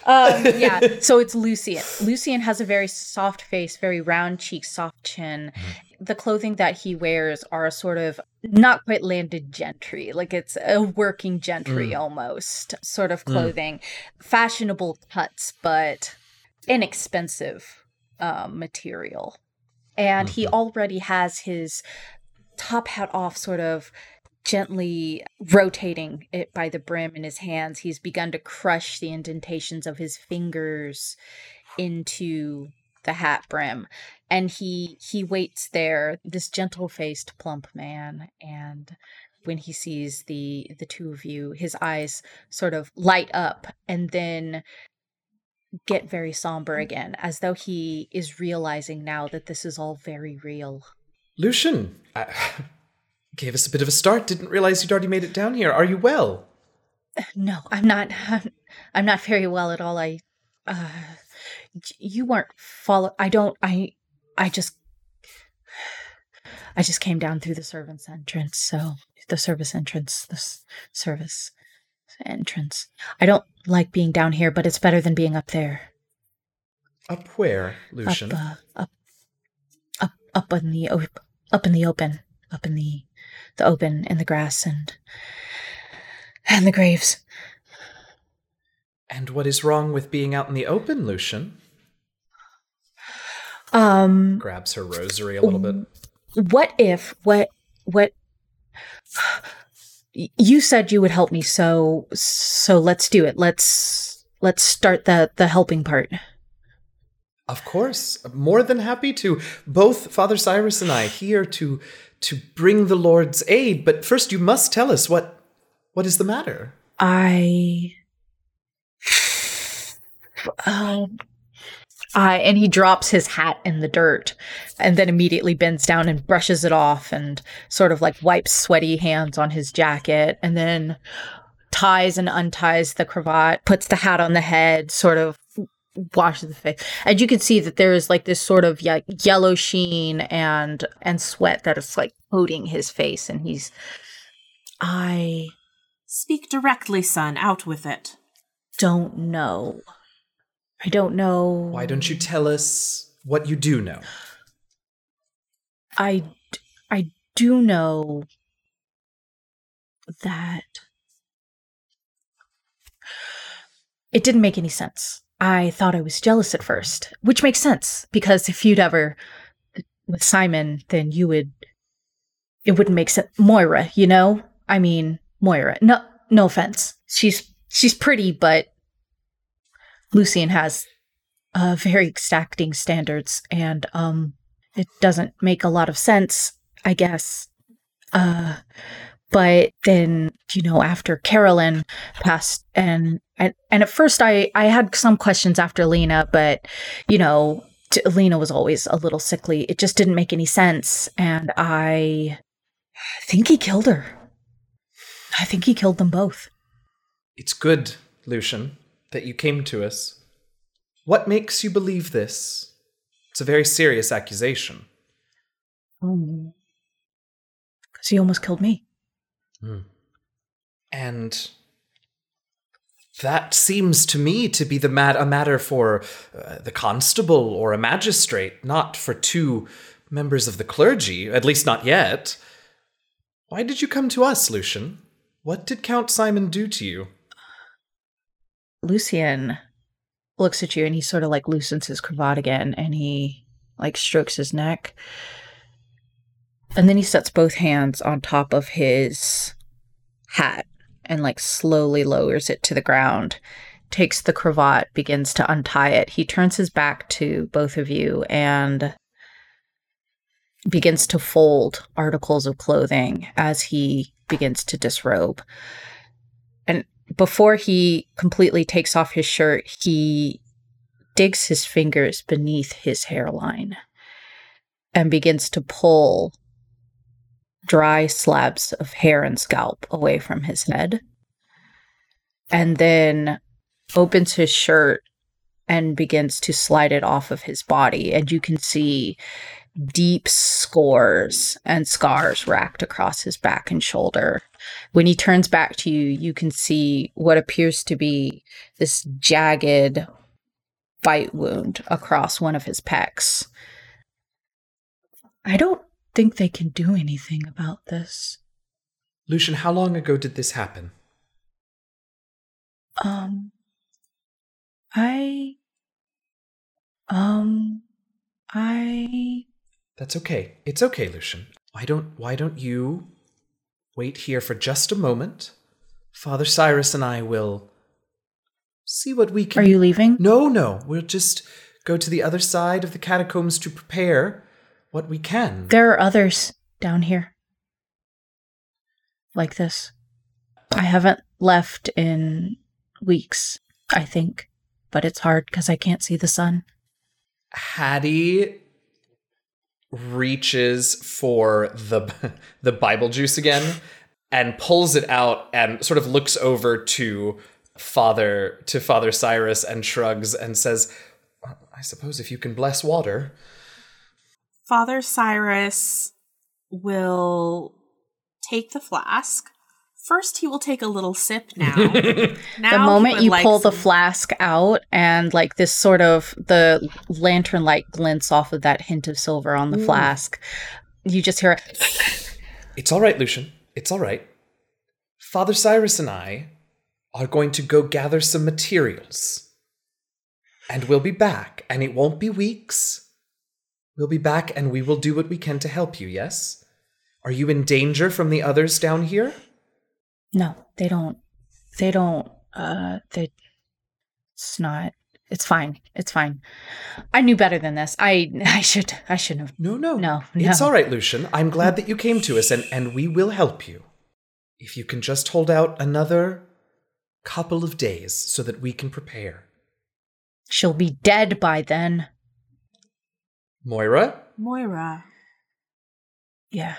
S2: um, yeah. [LAUGHS] So it's Lucian. Lucian has a very soft face, very round cheeks, soft chin. The clothing that he wears are a sort of not quite landed gentry, like it's a working gentry almost sort of clothing. Fashionable cuts, but inexpensive um, material. And he already has his top hat off, sort of gently rotating it by the brim in his hands. He's begun to crush the indentations of his fingers into the hat brim. And he he waits there this gentle-faced plump man. And when he sees the the two of you his eyes sort of light up and then get very somber mm. again as though he is realizing now that this is all very real
S5: Lucian I, gave us a bit of a start. Didn't realize you'd already made it down here. Are you well?
S2: No, I'm not. I'm, [LAUGHS] I'm not very well at all. I, uh, you weren't follow. I don't. I, I just, I just came down through the servants' entrance. So the service entrance, the s- service entrance. I don't like being down here, but it's better than being up there.
S5: Up where, Lucian?
S2: Up, uh, up, up, up in the op- up in the open, up in the, the open in the grass and, and the graves.
S5: and what is wrong with being out in the open, Lucian?
S2: Um,
S5: Grabs her rosary a little bit.
S2: what if what what you said you would help me so so let's do it let's let's start the the helping part
S5: Of course, more than happy to. Both Father Cyrus and I here to to bring the Lord's aid. But first, you must tell us what what is the matter.
S2: i um I and he drops his hat in the dirt and then immediately bends down and brushes it off and sort of like wipes sweaty hands on his jacket and then ties and unties the cravat, puts the hat on the head, sort of washes the face. And you can see that there is like this sort of ye- yellow sheen and and sweat that is like coating his face and he's I
S1: Speak directly, son. Out with it.
S2: don't know. I don't know.
S5: Why don't you tell us what you do know?
S2: i i do know that it didn't make any sense. I thought I was jealous at first, which makes sense because if you'd ever with Simon, then you would it wouldn't make sense. Moira, you know? I mean, Moira. No no offense. She's she's pretty, but Lucian has uh very exacting standards and um it doesn't make a lot of sense, I guess. Uh, but then, you know, after Carolyn passed, and and, and at first I I had some questions after Lena, but you know, t- Lena was always a little sickly. It just didn't make any sense, and I think he killed her. I think he killed them both.
S5: It's good, Lucian, that you came to us. What makes you believe this? It's a very serious accusation.
S2: Um, Because he almost killed me.
S5: And that seems to me to be the mat- a matter for uh, the constable or a magistrate, not for two members of the clergy, at least not yet. Why did you come to us, Lucian? What did Count Simon do to you?
S2: Lucian looks at you and he sort of like loosens his cravat again and he like strokes his neck. And then he sets both hands on top of his hat and like slowly lowers it to the ground, takes the cravat, begins to untie it. He turns his back to both of you and begins to fold articles of clothing as he begins to disrobe. And before he completely takes off his shirt, he digs his fingers beneath his hairline and begins to pull dry slabs of hair and scalp away from his head. And then opens his shirt and begins to slide it off of his body. And you can see deep scores and scars racked across his back and shoulder. When he turns back to you, you can see what appears to be this jagged bite wound across one of his pecs. I don't think they can do anything about this.
S5: Lucian, how long ago did this happen?
S2: Um, I, um, I,
S5: That's okay. It's okay, Lucian. Why don't why don't you wait here for just a moment? Father Cyrus and I will see what we can
S2: are you leaving?
S5: No, no. We'll just go to the other side of the catacombs to prepare what we can.
S2: There are others down here. Like this. I haven't left in weeks, I think, but it's hard because I can't see the sun.
S5: Hattie reaches for the [LAUGHS] the Bible juice again and pulls it out and sort of looks over to Father to Father Cyrus and shrugs and says, "I suppose if you can bless water."
S1: Father Cyrus will take the flask. First, he will take a little sip now. [LAUGHS] now
S2: the moment you
S1: like
S2: pull the flask out and like this sort of the lantern light glints off of that hint of silver on the flask, you just hear it. [LAUGHS]
S5: It's all right, Lucian. It's all right. Father Cyrus and I are going to go gather some materials. And we'll be back, and it won't be weeks. We'll be back, and we will do what we can to help you, yes? Are you in danger from the others down here?
S2: No, they don't. They don't. Uh, they. It's not. It's fine. It's fine. I knew better than this. I. [LAUGHS] I should. I shouldn't have.
S5: No, no.
S2: No,
S5: It's
S2: no.
S5: all right, Lucian. I'm glad that you came to us, and, and we will help you. If you can just hold out another couple of days so that we can prepare.
S2: She'll be dead by then.
S5: Moira?
S1: Moira.
S2: Yeah.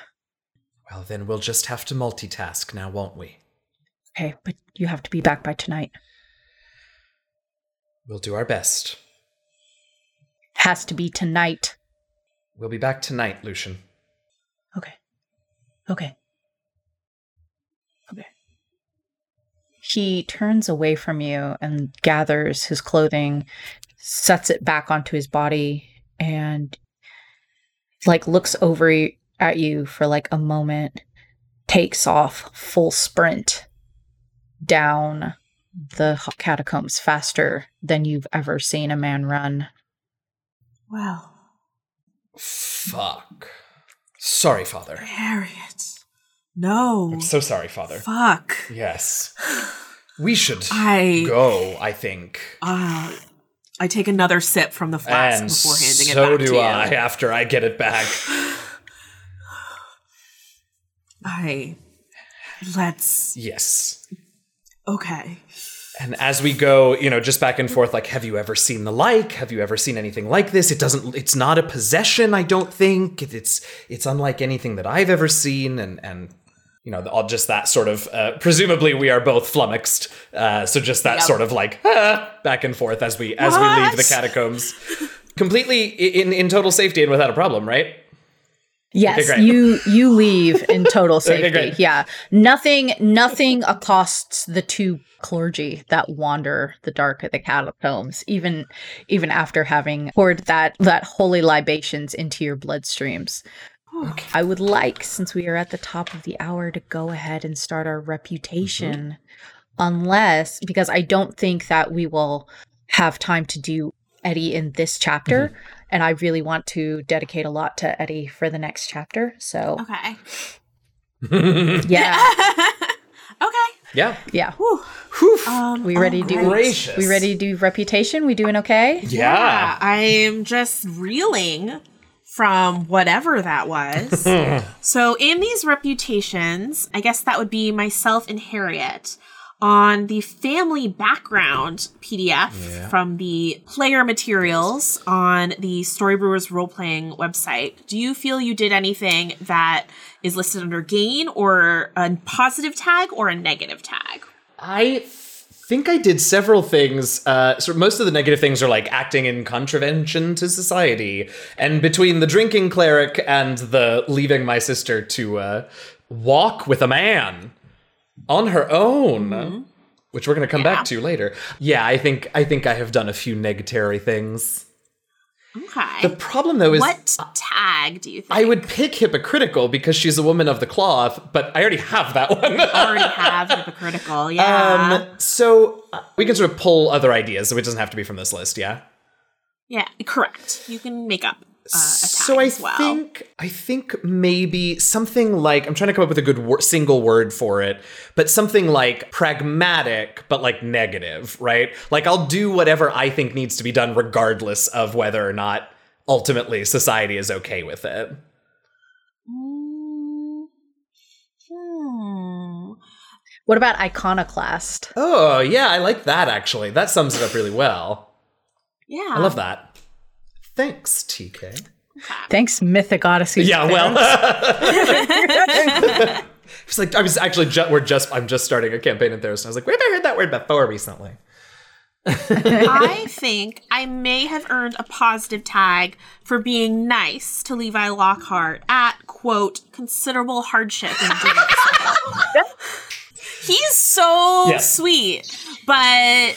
S5: Well, then we'll just have to multitask now, won't we?
S2: Okay, but you have to be back by tonight.
S5: We'll do our best.
S2: Has to be tonight.
S5: We'll be back tonight, Lucian.
S2: Okay. Okay. Okay. He turns away from you and gathers his clothing, sets it back onto his body, and like looks over at you for like a moment, takes off full sprint down the catacombs faster than you've ever seen a man run.
S1: Well,
S5: Fuck. Sorry, Father.
S1: Harriet. No.
S5: I'm so sorry, Father.
S1: Fuck.
S5: Yes. We should
S1: I-
S5: go, I think.
S1: Uh, I take another sip from the flask
S5: And
S1: before handing it back to you.
S5: So do I after I get it back.
S1: I. Let's.
S5: yes.
S1: Okay.
S5: And as we go, you know, just back and forth, like, have you ever seen the like? Have you ever seen anything like this? It doesn't. It's not a possession. I don't think it's. It's unlike anything that I've ever seen, and and you know, all just that sort of. Uh, presumably, we are both flummoxed. Uh, so just that
S1: Yep.
S5: sort of like ah, back and forth as we as we leave the catacombs, completely in in total safety and without a problem, right?
S2: Yes,
S5: great.
S2: you you leave in total [LAUGHS] safety.
S5: great.
S2: Yeah. Nothing nothing accosts the two clergy that wander the dark of the catacombs, even even after having poured that that holy libations into your bloodstreams. I would like, since we are at the top of the hour, to go ahead and start our reputation. Unless because I don't think that we will have time to do Eddie in this chapter. And I really want to dedicate a lot to Eddie for the next chapter. So
S1: Okay. [LAUGHS]
S2: yeah. [LAUGHS]
S1: okay.
S5: Yeah.
S2: Yeah.
S1: Um,
S2: We ready to do
S5: Gracious.
S2: we ready to do reputation? We doing okay?
S5: Yeah.
S1: I'm just reeling from whatever that was. [LAUGHS] so, in these reputations, I guess that would be myself and Harriet. On the family background PDF from the player materials on the Storybrewers role playing website, do you feel you did anything that is listed under gain or a positive tag or a negative tag?
S5: I think I did several things. Uh, so most of the negative things are like acting in contravention to society, and between the drinking cleric and the leaving my sister to uh, walk with a man on her own, which we're going to come back to later. Yeah, I think I think I have done a few negatory things.
S1: Okay.
S5: The problem though is
S1: what tag do you think?
S5: I would pick hypocritical because she's a woman of the cloth, but I already have that one.
S1: I already have hypocritical. [LAUGHS] Yeah.
S5: Um, so uh, we can sort of pull other ideas, so it doesn't have to be from this list, yeah.
S1: yeah, correct. You can make up uh,
S5: so I
S1: well.
S5: think I think maybe something like I'm trying to come up with a good wor- single word for it, but something like pragmatic, but like negative, right? Like I'll do whatever I think needs to be done, regardless of whether or not ultimately society is okay with it.
S1: Mm, hmm.
S2: What about iconoclast?
S5: Oh yeah, I like that actually. That sums it up really well.
S1: Yeah.
S5: I love that. Thanks, TK.
S2: Thanks, Mythic Odyssey.
S5: Yeah,
S2: fans.
S5: well. [LAUGHS] it's like I was actually ju- we're just I'm just starting a campaign in Theros, and I was like, where have I heard that word before recently? [LAUGHS] [LAUGHS]
S1: I think I may have earned a positive tag for being nice to Levi Lockhart at quote considerable hardship in. He's so
S5: Yes.
S1: sweet, but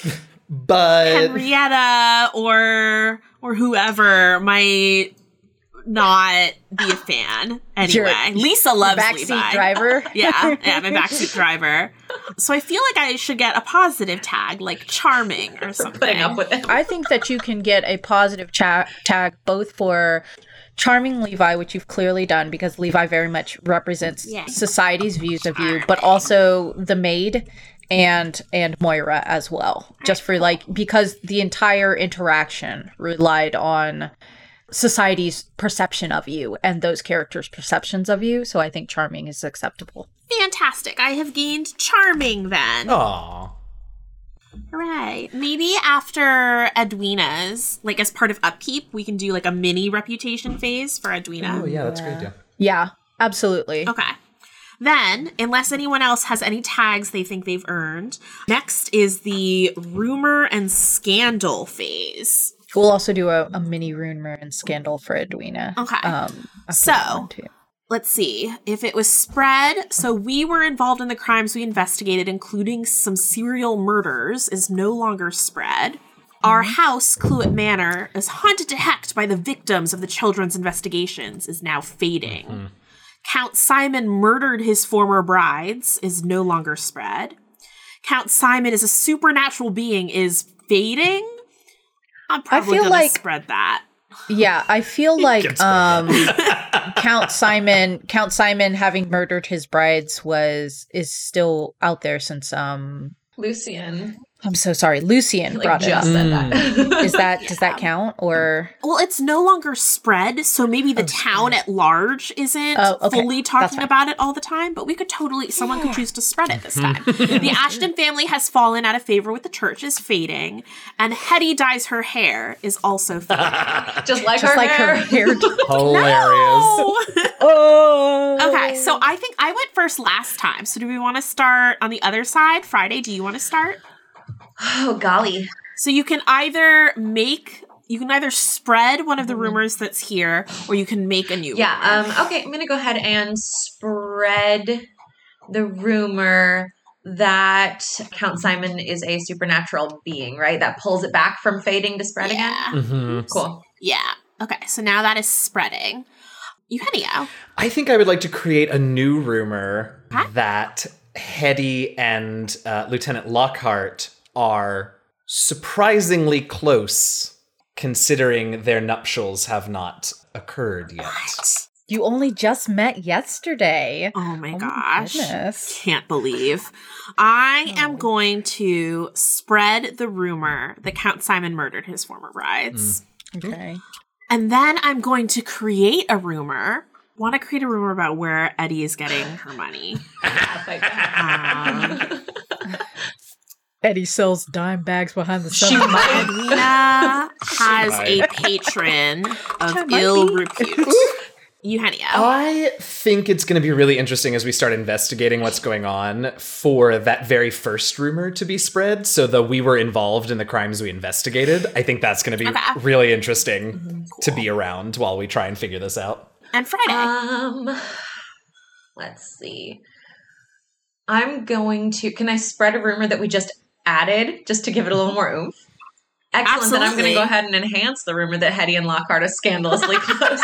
S5: But
S1: Henrietta or or whoever might not be a fan [LAUGHS]
S2: Your
S1: anyway. Lisa loves Levi.
S2: Backseat
S1: Levi.
S2: driver. [LAUGHS]
S1: Yeah, yeah, my [LAUGHS] backseat driver. So I feel like I should get a positive tag, like charming or something.
S4: Putting up with it.
S2: I think that you can get a positive cha- tag both for charming Levi, which you've clearly done because Levi very much represents
S1: Yeah.
S2: society's views of you, but also the maid and and Moira as well. Just for like because the entire interaction relied on society's perception of you and those characters' perceptions of you. So I think charming is acceptable.
S1: Fantastic. I have gained charming then.
S5: Aw.
S1: Right. Maybe after Edwina's, like as part of upkeep, we can do like a mini reputation phase for Edwina.
S5: Oh yeah, that's a great. idea.
S2: Yeah, absolutely.
S1: Okay. Then, unless anyone else has any tags they think they've earned, next is the rumor and scandal phase.
S2: We'll also do a, a mini rumor and scandal for Edwina.
S1: Okay.
S2: Um,
S1: So-
S2: that one, too.
S1: Let's see. If it was spread, so we were involved in the crimes we investigated, including some serial murders, is no longer spread. Our house, Cluett Manor, is haunted to heck by the victims of the children's investigations, is now fading. Count Simon murdered his former brides, is no longer spread. Count Simon is a supernatural being, is fading. I'm probably
S2: feel
S1: gonna
S2: like-
S1: spread that.
S2: Yeah, I feel [LAUGHS] like um Count Simon Count Simon having murdered his brides was is still out there since um
S4: Lucian
S2: I'm so sorry, Lucian
S4: like
S2: brought it up.
S4: just said that. Mm.
S2: Is that does that [LAUGHS] count or
S1: Well, it's no longer spread, so maybe the oh, town at large isn't
S2: Oh, okay.
S1: fully talking about it all the time, but we could totally, someone could choose to spread it this time. [LAUGHS] the Ashton family has fallen out of favor with the church, is fading, and Hetty dyes her hair, is also [LAUGHS] fading.
S4: just like
S2: just
S4: her
S2: like her
S4: hair.
S2: hair?
S5: Hilarious.
S2: oh.
S1: okay, so I think I went first last time, so do we want to start on the other side? Friday, do you want to start?
S4: Oh golly.
S1: So you can either make You can either spread one of the rumors that's here, or you can make a new. One.
S4: Yeah.
S1: rumor.
S4: Um. Okay. I'm gonna go ahead and spread the rumor that Count Simon is a supernatural being, right? That pulls it back from fading to spread again.
S1: yeah,
S5: hmm
S4: Cool.
S1: yeah. Okay, so now that is spreading. Eugenio.
S5: I think I would like to create a new rumor
S1: Huh?
S5: that Hetty and uh, Lieutenant Lockhart are surprisingly close, considering their nuptials have not occurred yet.
S2: You only just met yesterday.
S1: Oh my
S2: Oh
S1: gosh.
S2: goodness.
S1: Can't believe. I
S2: Oh.
S1: am going to spread the rumor that Count Simon murdered his former brides.
S2: Okay.
S1: And then I'm going to create a rumor. Want to create a rumor about where Eddie is getting her money. [LAUGHS] Um,
S2: Eddie sells dime bags behind the
S1: she
S2: sun.
S1: Edwina has
S5: might.
S1: a patron of
S2: She might
S1: ill
S2: be.
S1: repute. Eugenio.
S5: I think it's going to be really interesting as we start investigating what's going on for that very first rumor to be spread. So the we were involved in the crimes we investigated. I think that's going to be
S1: Okay.
S5: really interesting to be around while we try and figure this out.
S1: and Friday.
S4: Um. Let's see. I'm going to. Can I spread a rumor that we just added just to give it a little more oomph? Excellent. Then I'm going to go ahead and enhance the rumor that Hetty and Lockhart are scandalously [LAUGHS] close.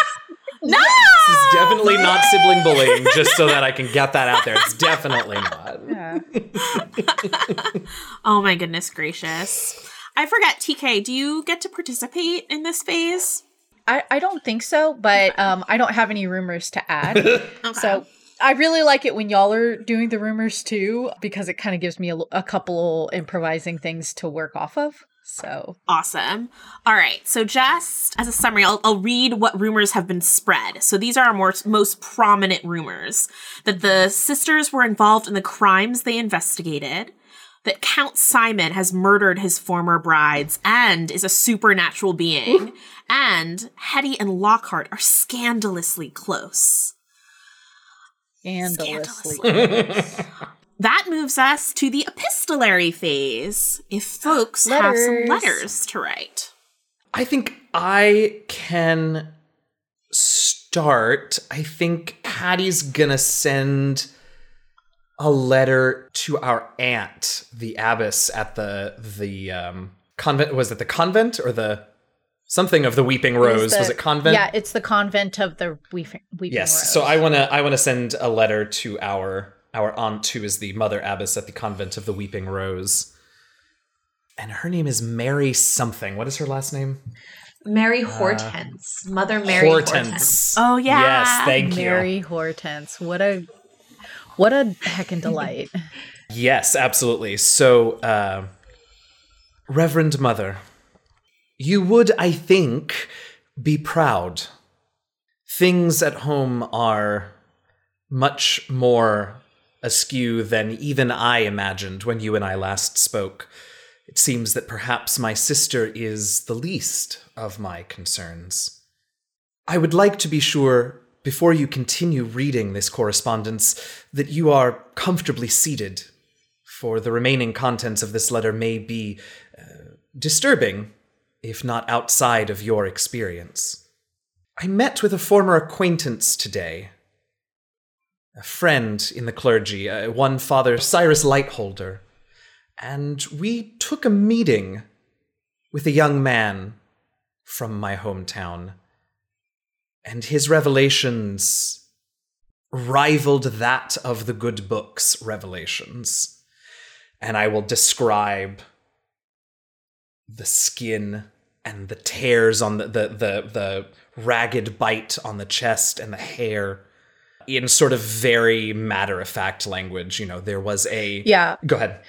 S1: no!
S5: This is definitely not sibling bullying, just so that I can get that out there. It's definitely not.
S2: Yeah. [LAUGHS]
S1: Oh my goodness gracious. I forget, TK, do you get to participate in this phase?
S2: I, I don't think so, but um, I don't have any rumors to add. [LAUGHS]
S1: Okay.
S2: So I really like it when y'all are doing the rumors too, because it kind of gives me a couple improvising things to work off of. So
S1: Awesome. All right. So, just as a summary, I'll, I'll read what rumors have been spread. So, these are our more, most prominent rumors that the sisters were involved in the crimes they investigated, that Count Simon has murdered his former brides and is a supernatural being, and Hetty and Lockhart are scandalously close.
S2: Scandalously. [LAUGHS]
S1: That moves us to the epistolary phase. If folks have some
S2: Letters.
S1: letters to write.
S5: I think I can start. I think Patty's gonna send a letter to our aunt, the abbess at the the um, convent. Was it the convent or the something of the Weeping Rose?
S2: the-
S5: was it convent?
S2: Yeah, it's the convent of the Weeping, Weeping
S5: Yes.
S2: Rose.
S5: So I wanna I wanna send a letter to our our aunt who is the mother abbess at the convent of the Weeping Rose. And her name is Mary something. What is her last name?
S4: Mary Hortense, Mother Mary Hortense.
S5: Hortense.
S1: Oh, yeah.
S5: Yes, thank you.
S2: Mary Hortense. What a what a heckin' delight. [LAUGHS]
S5: Yes, absolutely. So, uh, Reverend Mother, you would, I think, be proud. Things at home are much more askew than even I imagined when you and I last spoke. It seems that perhaps my sister is the least of my concerns. I would like to be sure, before you continue reading this correspondence, that you are comfortably seated, for the remaining contents of this letter may be uh, disturbing, if not outside of your experience. I met with a former acquaintance today, a friend in the clergy, uh, one Father Cyrus Lightholder, and we took a meeting with a young man from my hometown and his revelations rivaled that of the good book's revelations. And I will describe the skin and the tears on the, the, the, the ragged bite on the chest and the hair in sort of very matter of fact language. You know, there was a.
S2: Yeah.
S5: Go ahead.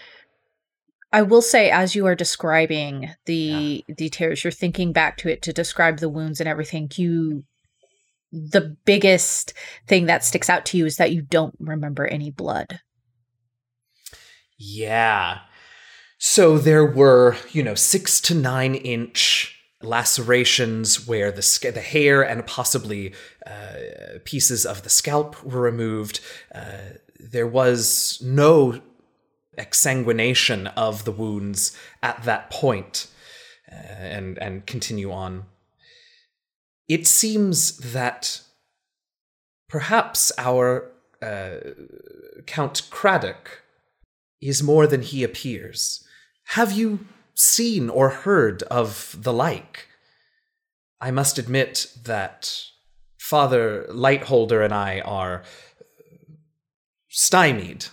S2: I will say, as you are describing the the tears, you're thinking back to it to describe the wounds and everything. You, the biggest thing that sticks out to you is that you don't remember any blood.
S5: Yeah. So there were, you know, six to nine inch lacerations where the sca- the hair and possibly uh, pieces of the scalp were removed. Uh, there was no exsanguination of the wounds at that point. and and continue on. It seems that perhaps our uh, Count Craddock is more than he appears. Have you seen or heard of the like? I must admit that Father Lightholder and I are stymied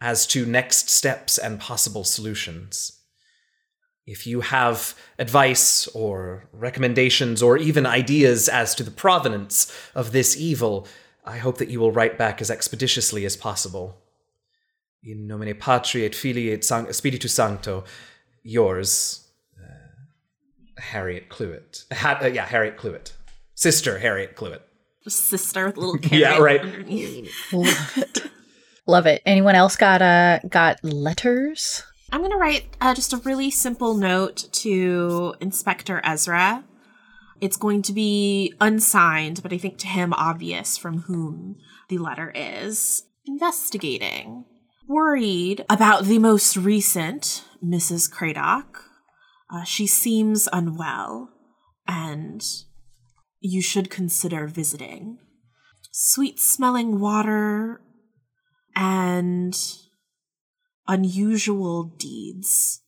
S5: as to next steps and possible solutions. If you have advice or recommendations or even ideas as to the provenance of this evil, I hope that you will write back as expeditiously as possible. In nomine Patri et Filii et San- Spiritus Sancto, yours, uh, Harriet Cluett. Ha- uh, yeah, Harriet Cluett. Sister Harriet Cluett.
S1: Sister with little [LAUGHS] carrot
S5: Yeah, right.
S1: underneath.
S2: Love [LAUGHS] it. Love it. Anyone else got uh got letters?
S1: I'm going to write uh, just a really simple note to Inspector Ezra. It's going to be unsigned, but I think to him obvious from whom the letter is. Investigating. Worried about the most recent Mrs. Craddock. Uh, she seems unwell, and you should consider visiting. Sweet smelling water and unusual deeds.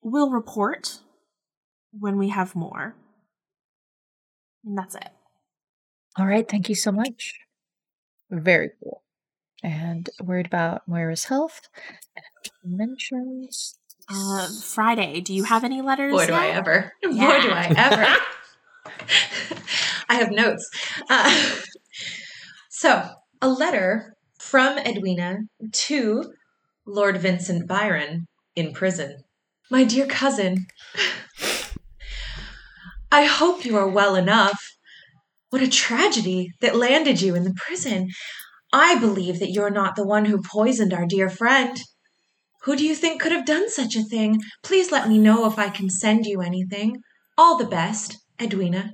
S1: We'll report when we have more. And that's it.
S2: All right, thank you so much. Very cool. And worried about Moira's health. And mentions.
S1: Uh, Friday, do you have any letters?
S4: Boy, do I
S1: yet?
S4: ever. [LAUGHS] Boy, do I ever. [LAUGHS] [LAUGHS] I have notes. Uh, so, a letter from Edwina to Lord Vincent Byron in prison. My dear cousin, I hope you are well enough. What a tragedy that landed you in the prison. I believe that you're not the one who poisoned our dear friend. Who do you think could have done such a thing? Please let me know if I can send you anything. All the best, Edwina.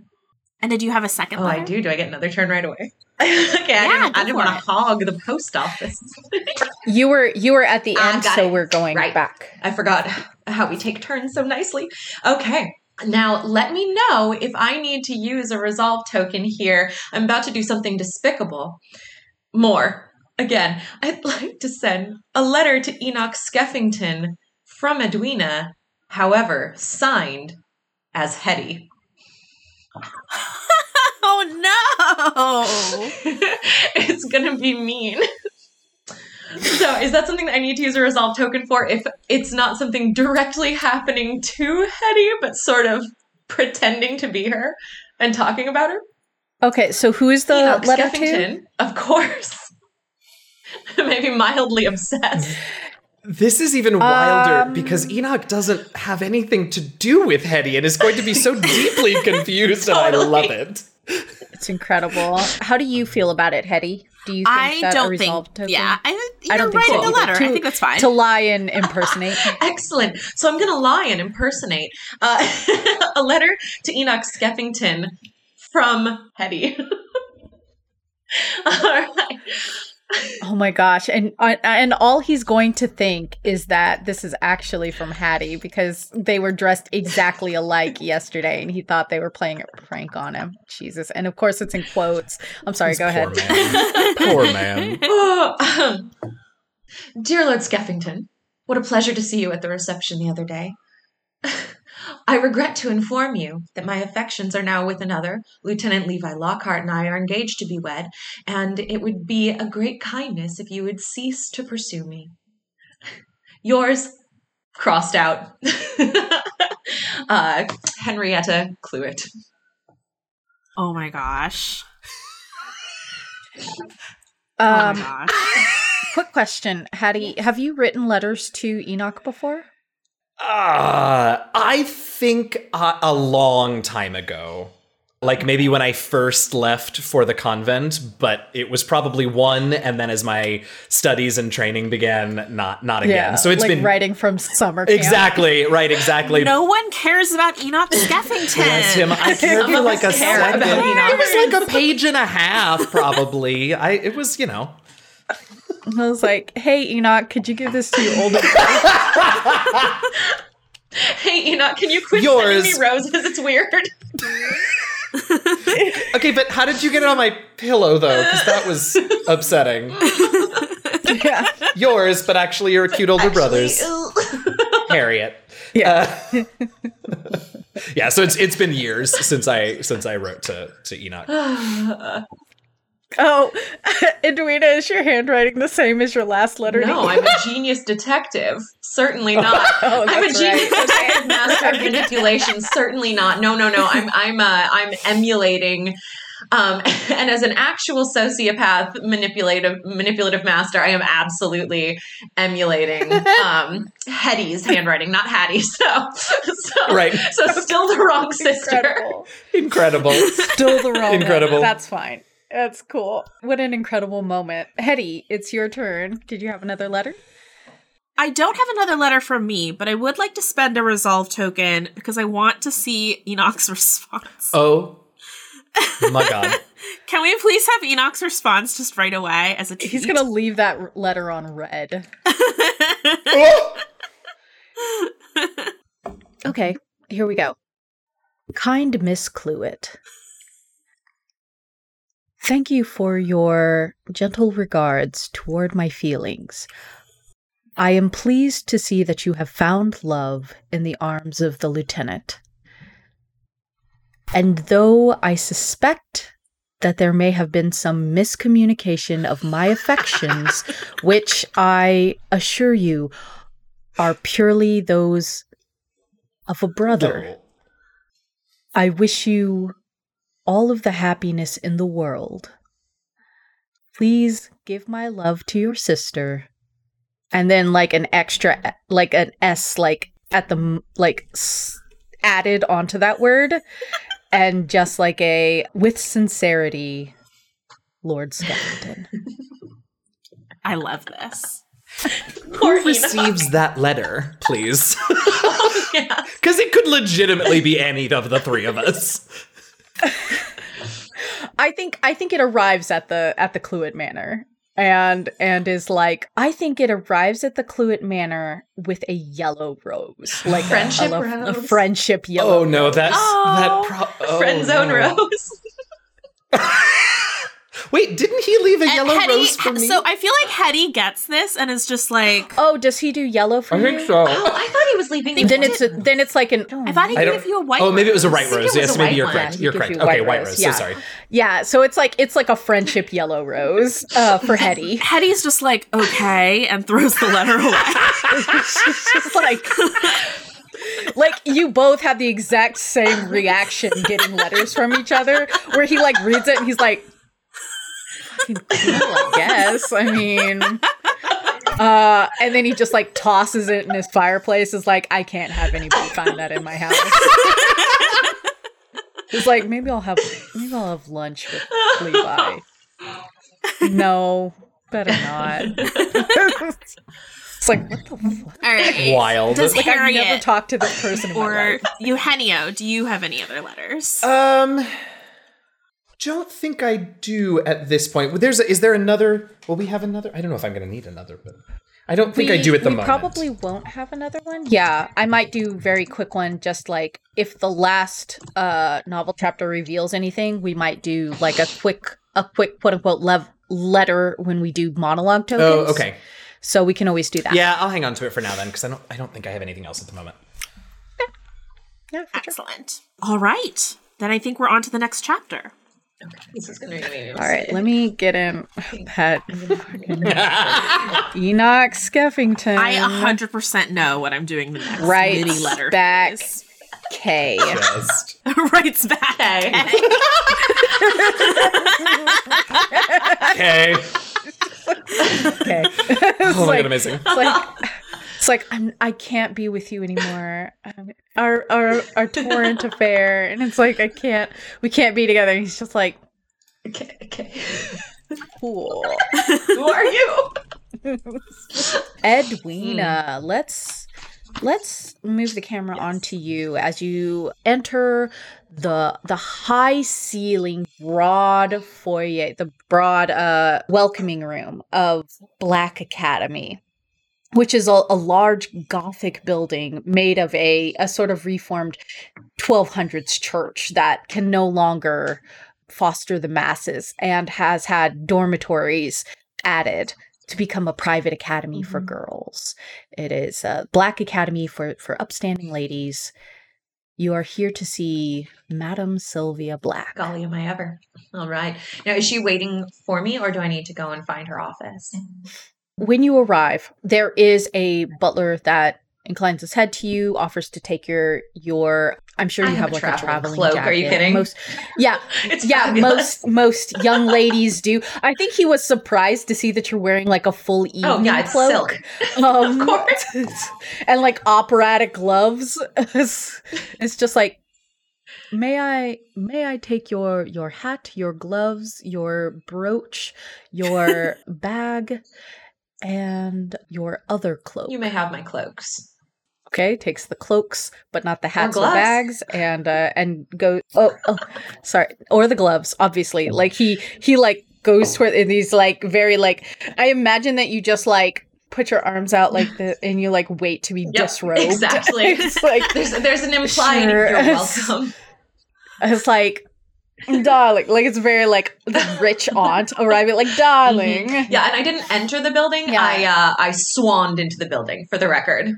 S1: And did you have a second
S4: Oh,
S1: letter?
S4: I do. Do I get another turn right away? [LAUGHS] okay,
S1: Yeah,
S4: I didn't, I didn't want to hog the post office. [LAUGHS]
S2: You were you were at the
S4: ah,
S2: end, so
S4: it.
S2: we're going
S4: Right.
S2: back.
S4: I forgot how we take turns so nicely. Okay. Now, let me know if I need to use a resolve token here. I'm about to do something despicable. More. Again, I'd [LAUGHS] like to send a letter to Enoch Skeffington from Edwina, however, signed as Hetty. [LAUGHS]
S1: oh no! [LAUGHS]
S4: it's gonna be mean. So, is that something that I need to use a resolve token for if it's not something directly happening to Hetty, but sort of pretending to be her and talking about her?
S2: Okay, so who is the
S4: Enoch
S2: letter to?
S4: Skeffington, of course. [LAUGHS] Maybe mildly obsessed.
S5: This is even wilder
S2: Um,
S5: because Enoch doesn't have anything to do with Hetty and is going to be so [LAUGHS] deeply confused, and I love it.
S2: It's incredible. How do you feel about it, Hetty? Do you think
S1: I
S2: that a
S1: don't
S2: resolve
S1: think.
S2: token?
S1: Yeah, I, you're
S2: I don't think so
S1: a
S2: either.
S1: letter. I think that's fine.
S2: To lie and impersonate. [LAUGHS]
S4: Excellent. So I'm going to lie and impersonate uh, a letter to Enoch Skeffington from Hetty. [LAUGHS] All right.
S2: Oh my gosh. And uh, and all he's going to think is that this is actually from Hattie because they were dressed exactly alike [LAUGHS] yesterday and he thought they were playing a prank on him. Jesus. And of course it's in quotes. I'm sorry,
S5: This
S2: go
S5: poor
S2: ahead.
S5: Man. poor man. [LAUGHS]
S4: Oh, um, dear Lord Skeffington, what a pleasure to see you at the reception the other day. I regret to inform you that my affections are now with another. Lieutenant Levi Lockhart and I are engaged to be wed, and it would be a great kindness if you would cease to pursue me. Yours, crossed out, [LAUGHS] uh, Henrietta Cluett.
S1: oh my gosh! Oh
S2: Um
S1: my gosh! [LAUGHS]
S2: quick question. Hattie, have you written letters to Enoch before?
S5: Uh, I think uh, a long time ago. Like maybe when I first left for the convent, but it was probably one, and then as my studies and training began, not not again. so it's
S2: like
S5: been
S2: writing from summer camp.
S5: exactly right, exactly.
S1: no one cares about Enoch Skeffington.
S5: Bless him. I cared for like a
S4: us
S5: second.
S4: about Enoch.
S5: It was like a page and a half, probably. I it was, you know.
S2: I was like, hey Enoch, could you give this to your older brother? [LAUGHS]
S4: Hey, Enoch, can you quit
S5: Yours.
S4: sending me roses? It's weird. [LAUGHS]
S5: Okay, but how did you get it on my pillow though? Because that was upsetting. [LAUGHS]
S2: yeah.
S5: Yours, but actually your cute older brothers, Harriet.
S2: Yeah.
S5: Uh, yeah, so it's it's been years since I since I wrote to to Enoch. [SIGHS]
S4: ew.
S2: Oh, [LAUGHS] Edwina, is your handwriting the same as your last letter?
S4: no, I'm a genius detective. Certainly not. [LAUGHS]
S2: Oh,
S4: I'm a
S2: that's
S4: genius
S2: right.
S4: detective, master of manipulation. Certainly not. No, no, no. I'm I'm uh, I'm emulating. Um, [LAUGHS] and as an actual sociopath manipulative manipulative master, I am absolutely emulating um, Hetty's handwriting, not Hattie's. So, so
S5: Right.
S4: So still the wrong sister.
S2: Incredible.
S5: Incredible.
S2: Still the wrong.
S5: Incredible.
S2: one. That's fine. That's cool. What an incredible moment. Hetty, it's your turn. Did you have another letter?
S1: I don't have another letter from me, but I would like to spend a resolve token because I want to see Enoch's [LAUGHS] response.
S5: Oh my god. [LAUGHS]
S1: Can we please have Enoch's response just right away as a tweet?
S2: He's gonna leave that letter on red. [LAUGHS] Okay, here we go. Kind Miss Cluett. Thank you for your gentle regards toward my feelings. I am pleased to see that you have found love in the arms of the lieutenant. And though I suspect that there may have been some miscommunication of my affections, [LAUGHS] which I assure you are purely those of a brother. I wish you all of the happiness in the world. Please give my love to your sister. And then like an extra like an S like at the like s- added onto that word and just like a with sincerity Lord Skellington. [LAUGHS]
S1: I love this.
S4: Poor
S5: Who receives that letter, please?
S4: Oh, [LAUGHS] yeah. [LAUGHS]
S5: Because it could legitimately be any of the three of us.
S2: I think I think it arrives at the at the Cluett Manor and and is like I think it arrives at the Cluett Manor with a yellow rose, [GASPS] like
S4: Friendship
S2: a, a
S4: rose.
S2: friendship yellow.
S5: Oh no, that's
S4: Oh,
S5: that pro- oh,
S4: Friend zone
S5: no.
S4: rose. [LAUGHS]
S5: Wait, didn't he leave a
S1: And
S5: yellow
S1: Hetty-
S5: rose for me?
S1: So I feel like Hetty gets this and is just like,
S2: Oh, does he do yellow for
S5: I
S2: you?
S5: think so.
S4: Oh, I thought he was leaving.
S1: They
S4: the-
S2: Then it's a, then it's like an.
S1: I thought he
S5: I
S1: would you a white.
S5: oh, maybe it was a
S1: rose.
S5: right rose.
S4: was
S5: Yes, maybe
S4: white
S5: you're correct.
S2: Yeah,
S5: you're correct.
S2: you
S5: Okay,
S2: white
S5: white
S2: rose,
S5: rose.
S2: yeah.
S5: So sorry.
S2: Yeah, so it's like it's like a friendship yellow rose uh, for Hetty. [LAUGHS]
S1: Hetty's just like, okay, and throws the letter away. [LAUGHS]
S2: She's just like. Like you both had the exact same reaction getting letters from each other, where he like reads it and he's like, "Fucking cool, I guess. I mean, uh, and then he just like tosses it in his fireplace. Is like, I can't have anybody find that in my house. He's like, maybe I'll have maybe I'll have lunch with Levi. No, better not. it's like what the fuck?
S1: All right.
S5: Wild.
S1: Does
S2: Like I've never
S1: Harriet
S2: talked to this person in my
S1: or
S2: life.
S1: Eugenio, do you have any other letters?
S5: Um, don't think I do at this point. There's a, is there another? Will we have another? I don't know if I'm going to need another, but I don't think I do at the moment.
S2: we
S5: moment.
S2: probably won't have another one. Yeah, I might do very quick one. Just like if the last uh novel chapter reveals anything, we might do like a quick a quick quote unquote lev- letter when we do monologue tokens.
S5: Oh, okay.
S2: So we can always do that.
S5: Yeah, I'll hang on to it for now then, because I don't. I don't think I have anything else at the moment.
S2: yeah. for sure.
S1: Excellent. All right. Then I think we're on to the next chapter.
S4: This is gonna be
S2: All right, let me get in that [LAUGHS] Enoch Skeffington.
S1: I 100% know what I'm doing the next
S2: Writes
S1: mini letter
S2: back
S1: phase.
S2: K.
S5: Just [LAUGHS]
S1: Writes back.
S4: Okay.
S5: okay.
S2: Okay.
S5: Oh my god, amazing.
S2: It's like it's like I'm I can't be with you anymore. Um, our our our torrent affair, and it's like I can't we can't be together. He's just like
S4: okay. Okay.
S2: cool. [LAUGHS]
S4: Who are you? [LAUGHS]
S2: Edwina, let's let's move the camera onto you as you enter the the high ceiling broad foyer the broad uh welcoming room of black academy which is a, a large Gothic building made of a, a sort of reformed 1200s church that can no longer foster the masses and has had dormitories added to become a private academy for
S4: Mhm.
S2: girls. It is a black academy for, for upstanding ladies. You are here to see Madam Sylvia Black.
S4: Golly, am I ever? All right. Now, is she waiting for me, or do I need to go and find her office?
S2: When you arrive, there is a butler that inclines his head to you, offers to take your your. I'm sure
S4: I
S2: you
S4: have
S2: have,
S4: a
S2: like a
S4: traveling
S2: traveling
S4: cloak.
S2: Jacket.
S4: Are you kidding?
S2: Most, yeah, [LAUGHS]
S4: It's
S2: yeah.
S4: fabulous.
S2: Most most young ladies do. I think he was surprised to see that you're wearing like a full evening
S4: Oh yeah, it's
S2: cloak.
S4: silk. [LAUGHS]
S2: Um,
S4: of course. [LAUGHS]
S2: and like operatic gloves. it's, it's just like, may I may I take your your hat, your gloves, your brooch, your bag, and your other cloak.
S4: You may have my cloaks.
S2: Okay, takes the cloaks, but not the hats or,
S4: gloves.
S2: bags, and uh, and go. Oh, oh, sorry, or the gloves. Obviously, like he he like goes toward and he's like very like. I imagine that you just like put your arms out like the and you like wait to be
S4: Yep,
S2: disrobed. [LAUGHS]
S4: exactly.
S2: it's like
S4: There's there's an implied
S2: Sure.
S4: you're [LAUGHS] welcome.
S2: it's like [LAUGHS] darling, like it's very like the [LAUGHS] rich aunt arriving, like darling.
S4: Yeah, and I didn't enter the building.
S2: Yeah.
S4: I uh I swanned into the building for the record.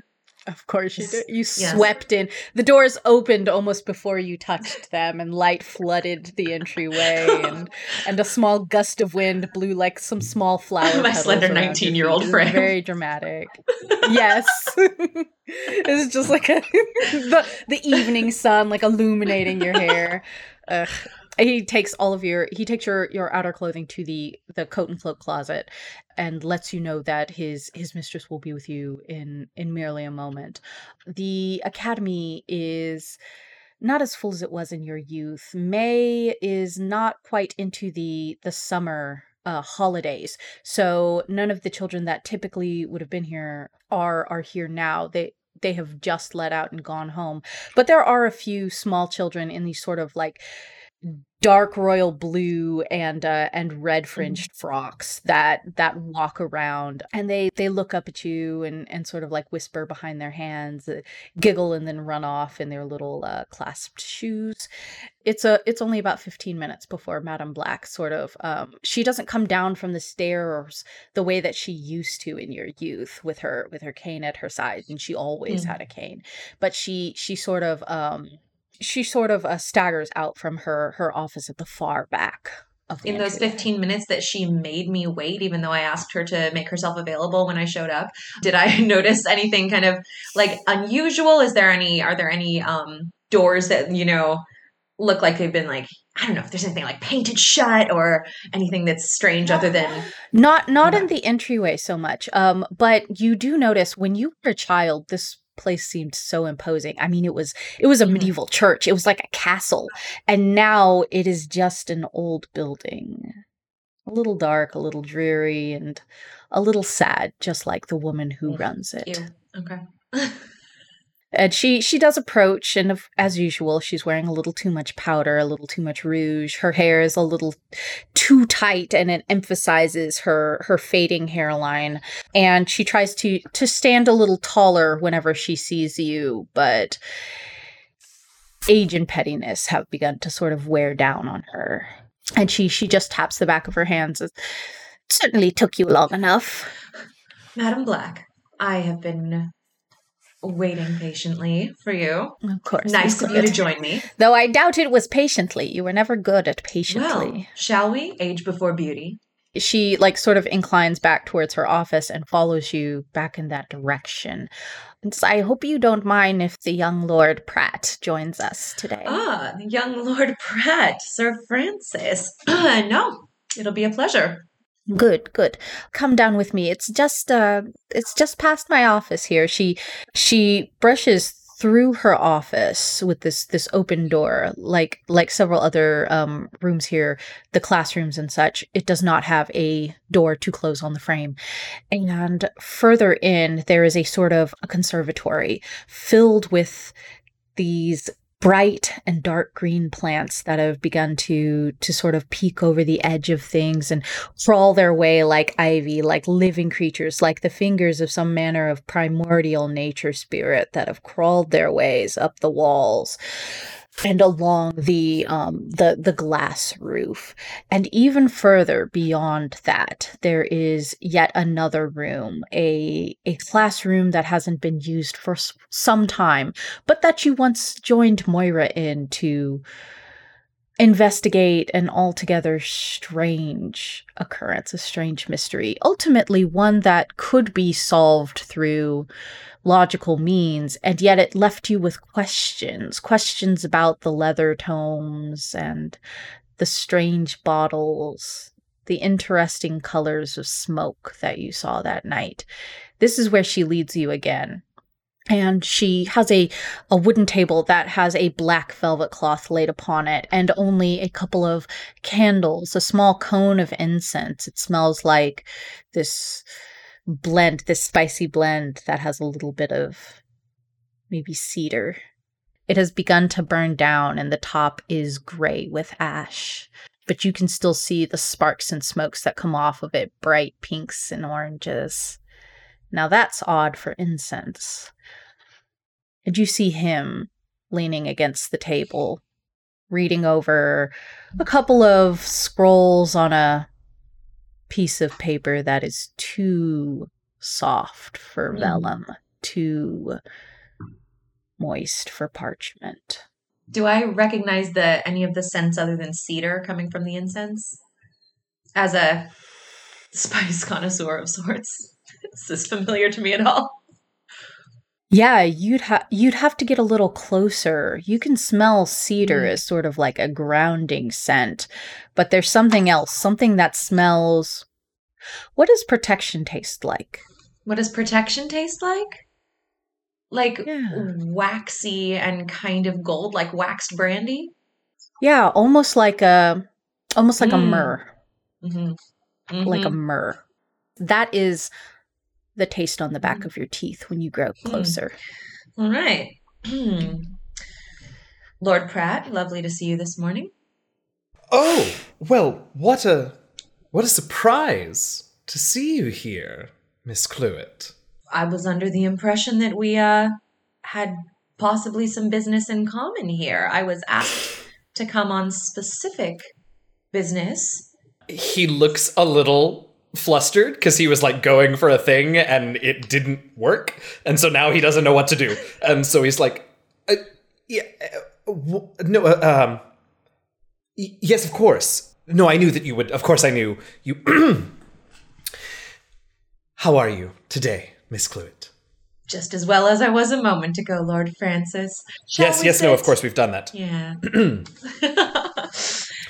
S2: Of course you did. You
S4: Yes.
S2: swept in. The doors opened almost before you touched them, and light flooded the entryway, and and a small gust of wind blew like some small flower. [LAUGHS]
S4: My slender 19-year-old
S2: feet. It was
S4: frame.
S2: Very dramatic. yes, it's just like a, the the evening sun like illuminating your hair. Ugh. He takes all of your he takes your your outer clothing to the the coat and cloak closet and lets you know that his his mistress will be with you in in merely a moment. The academy is not as full as it was in your youth. May is not quite into the the summer uh, holidays, so none of the children that typically would have been here are are here now. They they have just let out and gone home, but there are a few small children in these sort of like dark royal blue and uh, and red fringed frocks that that walk around and they they look up at you and and sort of like whisper behind their hands uh, giggle and then run off in their little uh, clasped shoes it's a it's only about 15 minutes before madame black sort of um she doesn't come down from the stairs the way that she used to in your youth with her with her cane at her side and she always
S4: Mm.
S2: had a cane but she she sort of um she sort of uh, staggers out from her her office at the far back of the
S4: In those 15 minutes that she made me wait, even though I asked her to make herself available when I showed up, did I [LAUGHS] notice anything kind of like unusual? Is there any, are there any um, doors that, you know, look like they've been like, I don't know if there's anything like painted shut or anything that's strange other than,
S2: Not not in the entryway so much. Um, but you do notice when you were a child, this place seemed so imposing. I mean, it was it was a
S4: Mhm.
S2: medieval church. It was like a castle, and now it is just an old building, a little dark, a little dreary, and a little sad, just like the woman who runs it.
S4: ew, okay. [LAUGHS]
S2: And she she does approach, and as usual, she's wearing a little too much powder, a little too much rouge. Her hair is a little too tight, and it emphasizes her her fading hairline. And she tries to to stand a little taller whenever she sees you, but age and pettiness have begun to sort of wear down on her. And she she just taps the back of her hands. Certainly took you long enough.
S4: Madam Black, I have been waiting patiently for you.
S2: Of course,
S4: Nice of you to join me.
S2: Though I doubt it was patiently. You were never good at patiently.
S4: Well, shall we? Age before beauty.
S2: she like sort of inclines back towards her office and follows you back in that direction. So I hope you don't mind if the young Lord Pratt joins us today.
S4: Ah, the young Lord Pratt, Sir Francis. [CLEARS THROAT] no, it'll be a pleasure.
S2: Good, good. Come down with me. It's just uh it's just past my office here. She she brushes through her office with this this open door like like several other um rooms here the classrooms and such it does not have a door to close on the frame and further in there is a sort of a conservatory filled with these bright and dark green plants that have begun to to sort of peek over the edge of things and crawl their way like ivy like living creatures like the fingers of some manner of primordial nature spirit that have crawled their ways up the walls and along the um the the glass roof. And even further beyond that there is yet another room a a classroom that hasn't been used for some time but that you once joined Moira in to investigate an altogether strange occurrence a strange mystery ultimately one that could be solved through logical means, and yet it left you with questions questions about the leather tomes and the strange bottles, the interesting colors of smoke that you saw that night. This is where she leads you again. And she has a, a wooden table that has a black velvet cloth laid upon it and only a couple of candles, a small cone of incense. It smells like this blend, this spicy blend that has a little bit of maybe cedar. It has begun to burn down, and the top is gray with ash, but you can still see the sparks and smokes that come off of it bright pinks and oranges. Now that's odd for incense. And you see him leaning against the table, reading over a couple of scrolls on a piece of paper that is too soft for
S4: Mm.
S2: vellum, too moist for parchment.
S4: Do I recognize the any of the scents other than cedar coming from the incense? As a [LAUGHS] spice connoisseur of sorts, [LAUGHS] is this familiar to me at all?
S2: Yeah, you'd have you'd have to get a little closer. You can smell cedar
S4: Mm.
S2: as sort of like a grounding scent, but there's something else, something that smells What does protection taste like?
S4: What does protection taste like? Like
S2: Yeah.
S4: waxy and kind of gold, like waxed brandy.
S2: Yeah, almost like a almost like a
S4: Mm.
S2: myrrh.
S4: Mm-hmm.
S2: like a myrrh. That is the taste on the back
S4: Mm.
S2: of your teeth when you grow
S4: Hmm.
S2: closer.
S4: All right. Lord Pratt, lovely to see you this morning.
S5: Oh, well, what a what a surprise to see you here, Miss Cluett.
S4: I was under the impression that we uh had possibly some business in common here. I was asked to come on specific business.
S5: He looks a little flustered because he was like going for a thing and it didn't work, and so now he doesn't know what to do, and so he's like, uh, "Yeah, uh, w- no, uh, um, y- yes, of course. No, I knew that you would. Of course, I knew you." [CLEARS THROAT] How are you today, Miss Cluett?
S4: Just as well as I was a moment ago, Lord Francis. Shall
S5: yes, yes, no, of course we've done that.
S4: Yeah. [LAUGHS]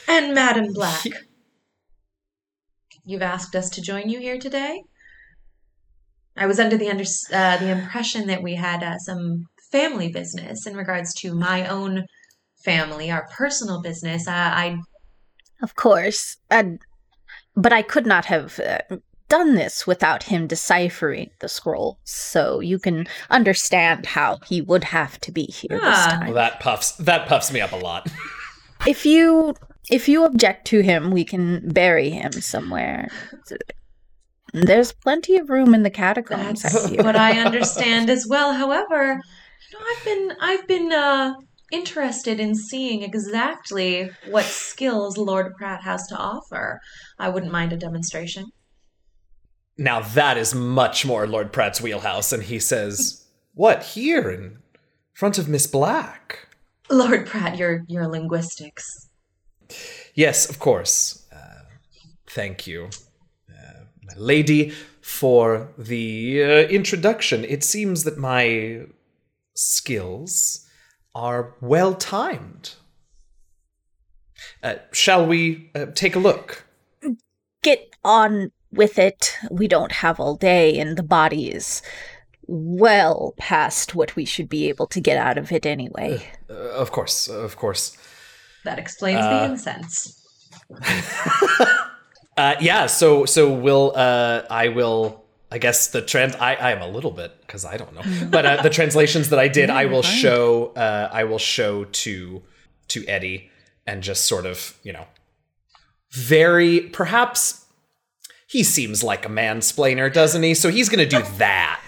S4: and Madam Black. You've asked us to join you here today. I was under the under, uh, the impression that we had uh, some family business in regards to my own family, our personal business. Uh, I
S2: Of course. And, but I could not have uh, done this without him deciphering the scroll. So you can understand how he would have to be here this
S4: Ah.
S2: time.
S5: Well, that puffs that puffs me up a lot.
S2: If you if you object to him, we can bury him somewhere. There's plenty of room in the catacombs. I
S4: that's
S2: feel.
S4: what I understand as well. However, you know, I've been I've been uh, interested in seeing exactly what skills Lord Pratt has to offer. I wouldn't mind a demonstration.
S5: Now that is much more Lord Pratt's wheelhouse, and he says, "What here in front of Miss Black?"
S4: Lord Pratt, your your linguistics.
S5: Yes, of course. Uh, thank you, uh, my lady, for the uh, introduction. It seems that my skills are well timed. Uh, shall we uh, take a look?
S2: Get on with it. We don't have all day, and the body is well past what we should be able to get out of it anyway.
S5: Uh, of course, of course.
S4: That explains
S5: Uh,
S4: the incense. [LAUGHS]
S5: Uh, yeah, so so we'll uh, I will I guess the trans I I am a little bit because I don't know, but uh, the translations that I did, [LAUGHS] I will show uh, I will show to to Eddie and just sort of you know very perhaps he seems like a mansplainer, doesn't he? So he's gonna do [LAUGHS] that.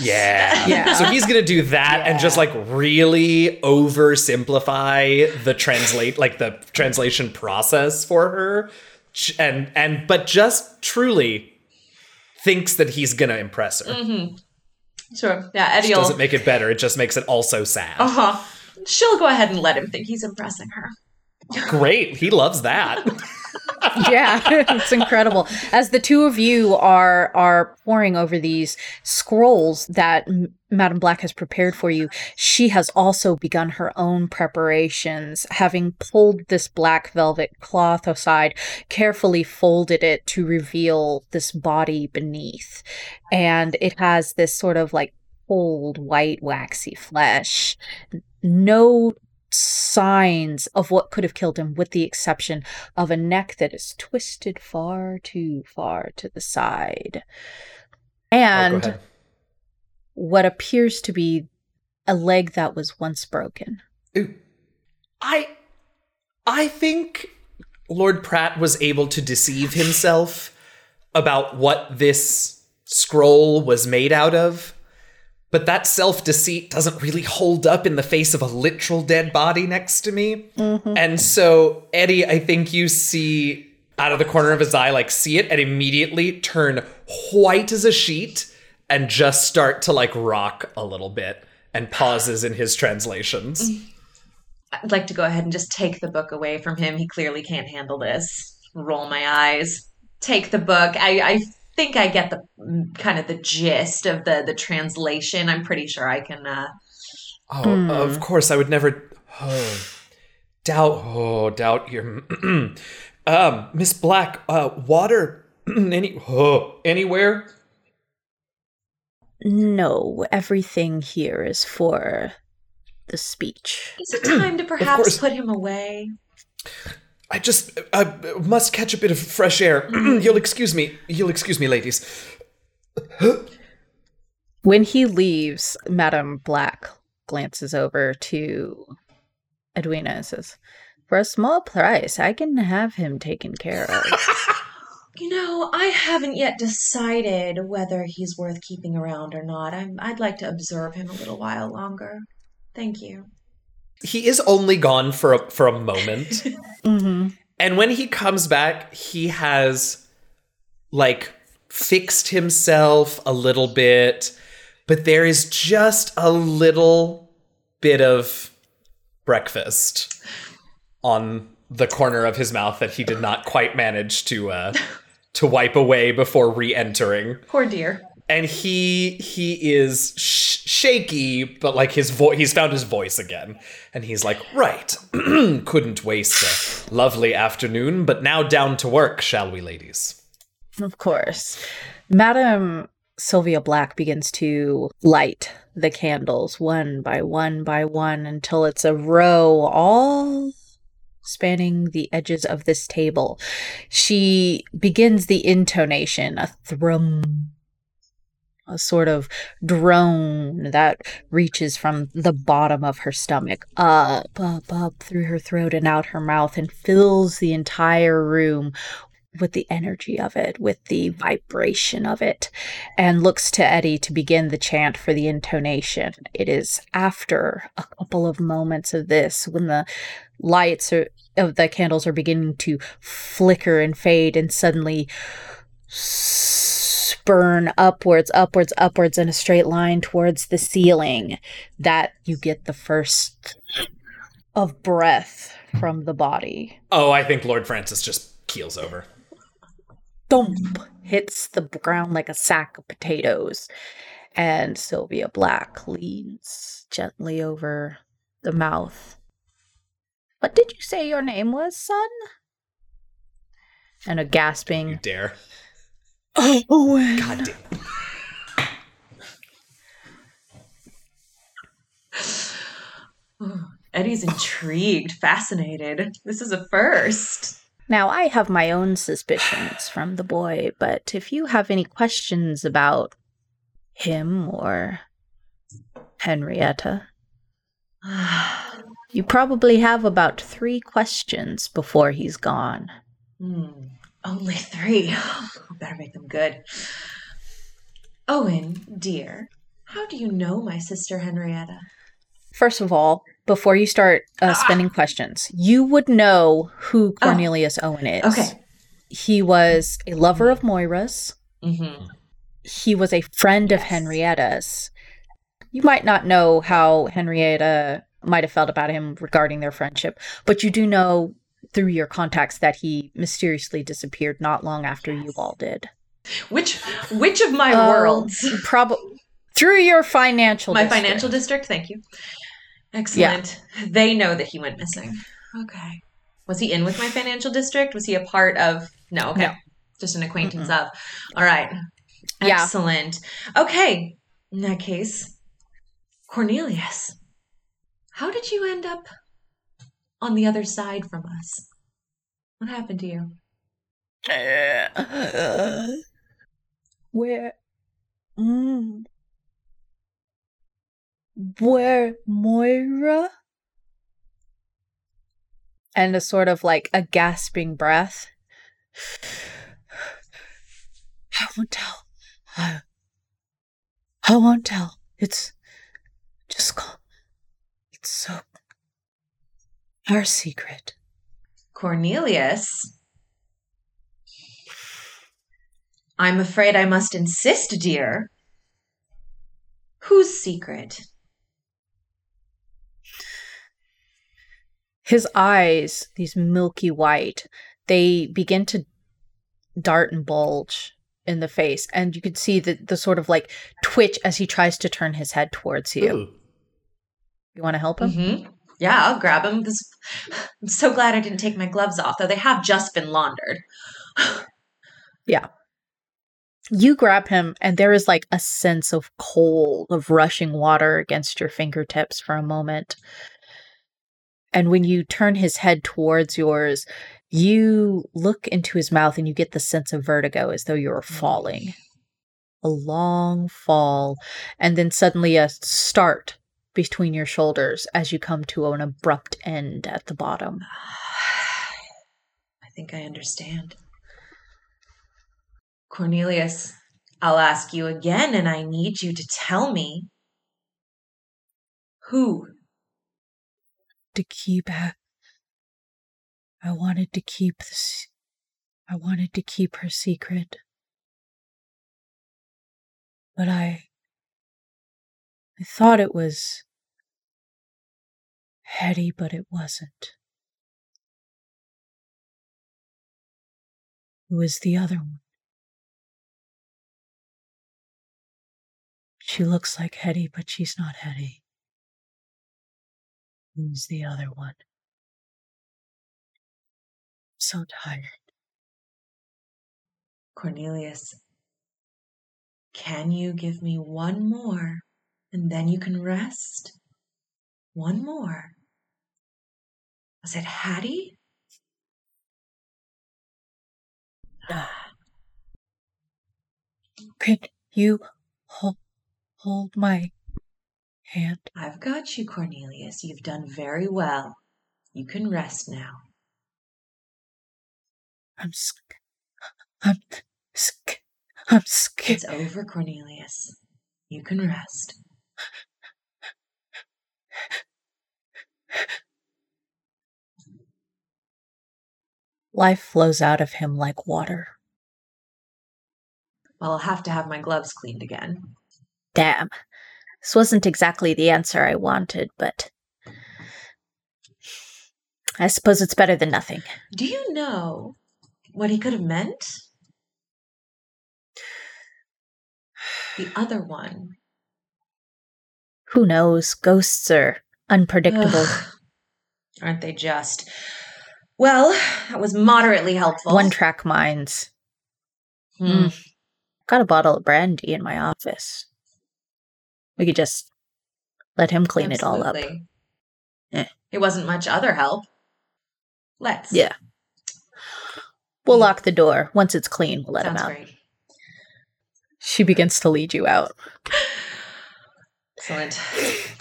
S5: Yeah.
S2: Yeah.
S5: So he's gonna do that and just like really oversimplify the translate like the translation process for her. And and but just truly thinks that he's gonna impress her.
S4: Sure. Yeah, Eddie will.
S5: Doesn't make it better, it just makes it also sad.
S4: Uh huh. She'll go ahead and let him think he's impressing her.
S5: Great. He loves that. [LAUGHS] [LAUGHS]
S2: yeah, [LAUGHS] it's incredible. As the two of you are are poring over these scrolls that M- Madame Black has prepared for you, she has also begun her own preparations, having pulled this black velvet cloth aside, carefully folded it to reveal this body beneath. And it has this sort of like cold, white, waxy flesh. No signs of what could have killed him, with the exception of a neck that is twisted far too far to the side.
S5: Oh,
S2: And what appears to be a leg that was once broken.
S5: Ooh. I I think Lord Pratt was able to deceive himself about what this scroll was made out of. But that self deceit doesn't really hold up in the face of a literal dead body next to me. Mm-hmm. And so, Eddie, I think you see out of the corner of his eye, like, see it and immediately turn white as a sheet and just start to like rock a little bit and pauses in his translations.
S4: I'd like to go ahead and just take the book away from him. He clearly can't handle this. Roll my eyes. Take the book. I, I think I get the mm, kind of the gist of the the translation. I'm pretty sure I can. Uh,
S5: Oh, of course, I would never oh, doubt. Oh, doubt your. [CLEARS THROAT] um, Miss Black, uh, water, [CLEARS THROAT] any, oh, anywhere.
S2: No, everything here is for the speech.
S4: is it time to [CLEARS THROAT] perhaps put him away?
S5: I just uh, must catch a bit of fresh air. [CLEARS THROAT] You'll excuse me. You'll excuse me, ladies.
S2: When he leaves, Madame Black glances over to Edwina and says, For a small price, I can have him taken care of. [LAUGHS]
S4: You know, I haven't yet decided whether he's worth keeping around or not. I'm, I'd like to observe him a little while longer. Thank you.
S5: He is only gone for a, for a moment. [LAUGHS]
S2: hmm
S5: And when he comes back, he has like fixed himself a little bit, but there is just a little bit of breakfast on the corner of his mouth that he did not quite manage to uh to wipe away before re-entering.
S4: Poor dear.
S5: And he he is sh- shaky, but like his voice, he's found his voice again, and he's like, "Right, [CLEARS THROAT] couldn't waste a lovely afternoon, but now down to work, shall we, ladies?"
S2: Of course. Madame Sylvia Black begins to light the candles one by one by one until it's a row all spanning the edges of this table. She begins the intonation, a thrum, a sort of drone that reaches from the bottom of her stomach up, up, up through her throat and out her mouth and fills the entire room with the energy of it, with the vibration of it, and looks to Eddie to begin the chant for the intonation. It is after a couple of moments of this when the lights are, of the candles are beginning to flicker and fade and suddenly spurn upwards, upwards, upwards in a straight line towards the ceiling that you get the first of breath from the body.
S5: Oh, I think Lord Francis just keels over.
S2: thump hits the ground like a sack of potatoes. And Sylvia Black leans gently over the mouth. What did you say your name was, son? And a
S5: You
S2: gasping, Owen.
S5: God damn.
S4: Eddie's intrigued, fascinated. This is a first.
S2: Now, I have my own suspicions from the boy, but if you have any questions about him or Henrietta, you probably have about three questions before he's gone.
S4: Hmm, only three. Better make them good. Owen, dear, how do you know my sister Henrietta?
S2: First of all, before you start uh, spending questions, you would know who Cornelius Owen is.
S4: Okay.
S2: He was a lover of Moira's.
S4: Mm-hmm.
S2: He was a friend of Henrietta's. You might not know how Henrietta might have felt about him regarding their friendship, but you do know through your contacts that he mysteriously disappeared not long after you all did.
S4: Which which of my
S2: Um,
S4: worlds?
S2: Probably through your financial
S4: My
S2: district.
S4: financial district. Thank you. Excellent. They know that he went missing. Okay. Was he in with my financial district? Was he a part of? No. Okay.
S2: No.
S4: Just an acquaintance of. All right.
S2: Yeah.
S4: Excellent. Okay. In that case, Cornelius, how did you end up on the other side from us? What happened to you?
S2: Where? Mm. Where Moira? And a sort of like a gasping breath. [SIGHS] I won't tell. I, I won't tell. It's just call. It's so. Our secret.
S4: Cornelius. I'm afraid I must insist, dear. Whose secret?
S2: his eyes, these milky white, they begin to dart and bulge in the face, and you can see the the sort of like twitch as he tries to turn his head towards you.
S5: Ooh.
S2: You want to help him?
S4: hmm Yeah, I'll grab him. This, I'm so glad I didn't take my gloves off, though they have just been laundered. [SIGHS] Yeah.
S2: You grab him, and there is like a sense of cold, of rushing water against your fingertips for a moment. And when you turn his head towards yours, you look into his mouth and you get the sense of vertigo as though you're falling. A long fall, and then suddenly a start between your shoulders as you come to an abrupt end at the bottom. [SIGHS]
S4: I think I understand. Cornelius, I'll ask you again, and I need you to tell me who
S2: to keep ha- I wanted to keep this I wanted to keep her secret. But I I thought it was Hetty, but it wasn't. It was the other one. She looks like Hetty, but she's not Hetty. Who's the other one? so tired.
S4: Cornelius, can you give me one more and then you can rest? One more. Was it Hattie?
S2: Could you hold, hold my hand?
S4: I've got you, Cornelius. You've done very well. You can rest now.
S2: I'm sc- I'm sc- I'm scared.
S4: It's over, Cornelius. You can rest.
S2: Life flows out of him like water.
S4: Well, I'll have to have my gloves cleaned again.
S2: Damn. This wasn't exactly the answer I wanted, but I suppose it's better than nothing.
S4: Do you know what he could have meant? The other one.
S2: Who knows? Ghosts are unpredictable.
S4: Ugh. Aren't they just? Well, that was moderately helpful.
S2: One track minds.
S4: Hmm.
S2: Got a bottle of brandy in my office. We could just let him clean it all up. Eh.
S4: It wasn't much other help. Let's.
S2: Yeah. We'll lock the door. Once it's clean, we'll let
S4: Sounds
S2: him out.
S4: great.
S2: She begins to lead you out.
S4: Excellent. [LAUGHS]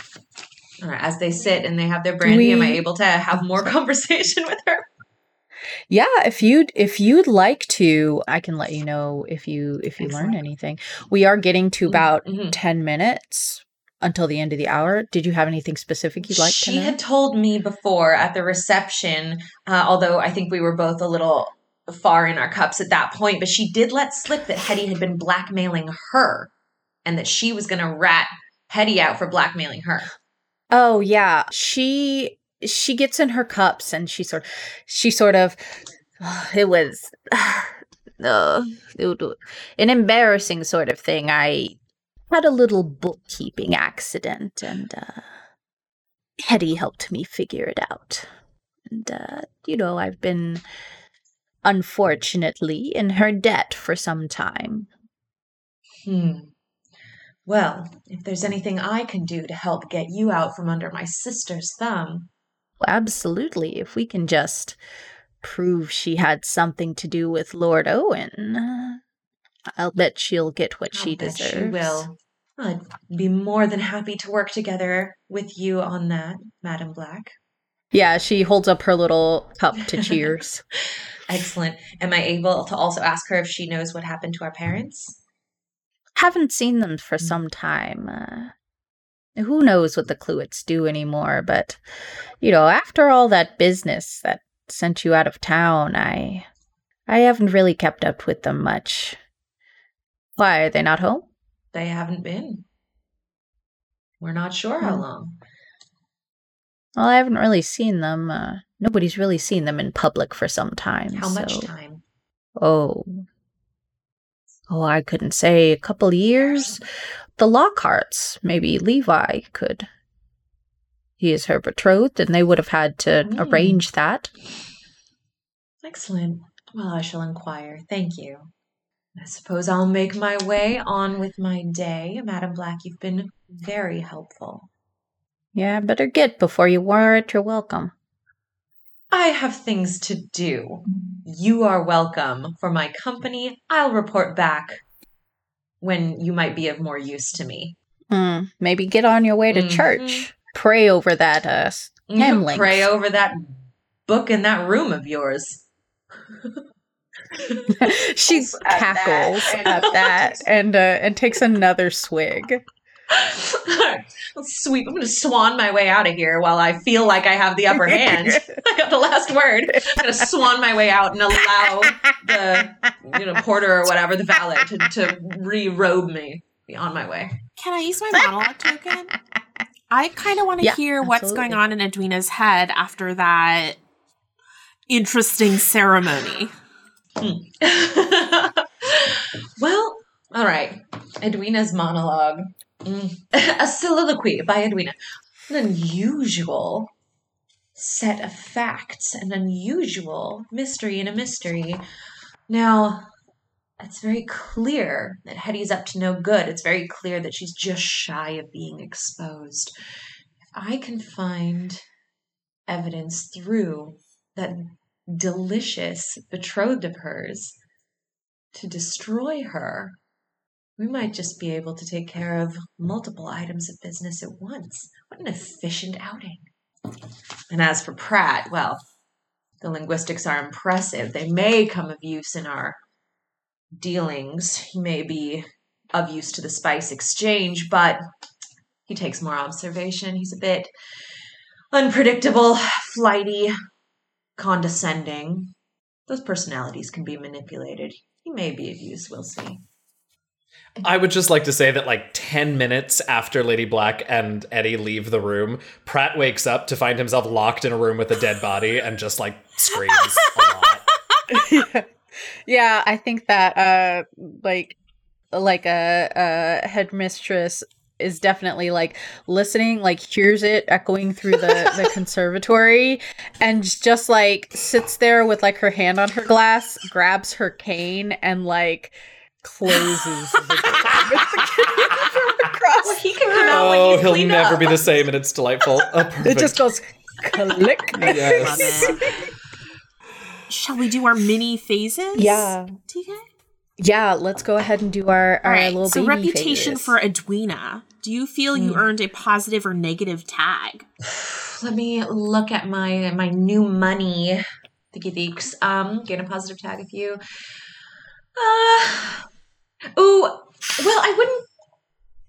S4: All right, as they sit and they have their brandy, am I able to have more [LAUGHS] conversation with her?
S2: Yeah, if you'd if you'd like to, I can let you know if you if you learn anything. We are getting to about
S4: Mhm.
S2: 10 minutes until the end of the hour. Did you have anything specific you'd like
S4: she
S2: to know?
S4: She had told me before at the reception, uh, although I think we were both a little far in our cups at that point, but she did let slip that Hetty had been blackmailing her and that she was going to rat Hetty out for blackmailing her.
S2: Oh yeah, she she gets in her cups and she sort she sort of [SIGHS] it was [SIGHS] uh, an embarrassing sort of thing. I had a little bookkeeping accident and uh Hetty helped me figure it out. And uh you know, I've been unfortunately in her debt for some time.
S4: Hmm. Well, if there's anything I can do to help get you out from under my sister's thumb,
S2: Absolutely, if we can just prove she had something to do with Lord Owen, I'll bet she'll get what
S4: I'll
S2: she
S4: bet
S2: deserves.
S4: she will. I'd be more than happy to work together with you on that, Madam Black.
S2: Yeah, she holds up her little cup to [LAUGHS] cheers.
S4: Excellent. Am I able to also ask her if she knows what happened to our parents?
S2: Haven't seen them for
S4: Mm.
S2: some time. Uh, who knows what the Cluetts do anymore? But you know, after all that business that sent you out of town, I, I haven't really kept up with them much. Why are they not home?
S4: They haven't been. We're not sure how
S2: Hmm.
S4: long.
S2: Well, I haven't really seen them. Uh, nobody's really seen them in public for some time.
S4: How much time?
S2: Oh. Oh, I couldn't say a couple of years. The Lockharts, maybe Levi could. He is her betrothed, and they would have had to
S4: Mm.
S2: arrange that.
S4: Excellent. Well, I shall inquire. Thank you. I suppose I'll make my way on with my day. Madam Black, you've been very helpful.
S2: Yeah, better get before you wear it your welcome.
S4: I have things to do. You are welcome for my company. I'll report back when you might be of more use to me.
S2: Hmm, maybe get on your way to
S4: Mhm.
S2: church. Pray over that uh, s-
S4: Pray over that book in that room of yours. [LAUGHS]
S2: she
S4: Also at that,
S2: cackles at [LAUGHS] that and uh, and takes another swig.
S4: Let's sweep. I'm going to swan my way out of here while I feel like I have the upper hand. [LAUGHS] [LAUGHS] I got the last word. I'm going to swan my way out and allow the you know porter or whatever the valet to, to re-robe me. Be on my way.
S1: Can I use my monologue token? I kind of want to
S2: Yeah,
S1: hear what's going on in Edwina's head after that interesting ceremony. Hmm. [LAUGHS]
S4: well, all right. Edwina's monologue. Mm. [LAUGHS] A soliloquy by Edwina. An unusual set of facts, an unusual mystery in a mystery. Now, it's very clear that Hetty's up to no good. It's very clear that she's just shy of being exposed. If I can find evidence through that delicious betrothed of hers to destroy her, we might just be able to take care of multiple items of business at once. What an efficient outing. And as for Pratt, well, the linguistics are impressive. They may come of use in our dealings. He may be of use to the spice exchange, but he takes more observation. He's a bit unpredictable, flighty, condescending. Those personalities can be manipulated. He may be of use, we'll see.
S5: I would just like to say that, like, 10 minutes after Lady Black and Eddie leave the room, Pratt wakes up to find himself locked in a room with a dead body and just, like, screams a lot. [LAUGHS]
S2: yeah, I think that uh like like a, a headmistress is definitely like listening, like hears it echoing through the the [LAUGHS] conservatory, and just like sits there with like her hand on her glass, grabs her cane, and like closes the door with the cane from across.
S4: Well, he can come out when
S5: Oh,
S4: he's
S5: he'll never
S4: up.
S5: be the same, and it's delightful. Oh, [LAUGHS]
S2: It just goes click. [LAUGHS]
S1: Love
S5: Yes.
S1: shall we do our mini phases?
S2: Yeah.
S1: TK?
S2: Yeah, let's go ahead and do our, our
S1: All right.
S2: little
S1: So
S2: baby
S1: reputation
S2: phases.
S1: for Edwina. Do you feel you
S2: Hmm.
S1: earned a positive or negative tag? [SIGHS]
S4: Let me look at my my new money. Thinky thinks. Um, gain a positive tag if you. Uh, ooh. Well, I wouldn't.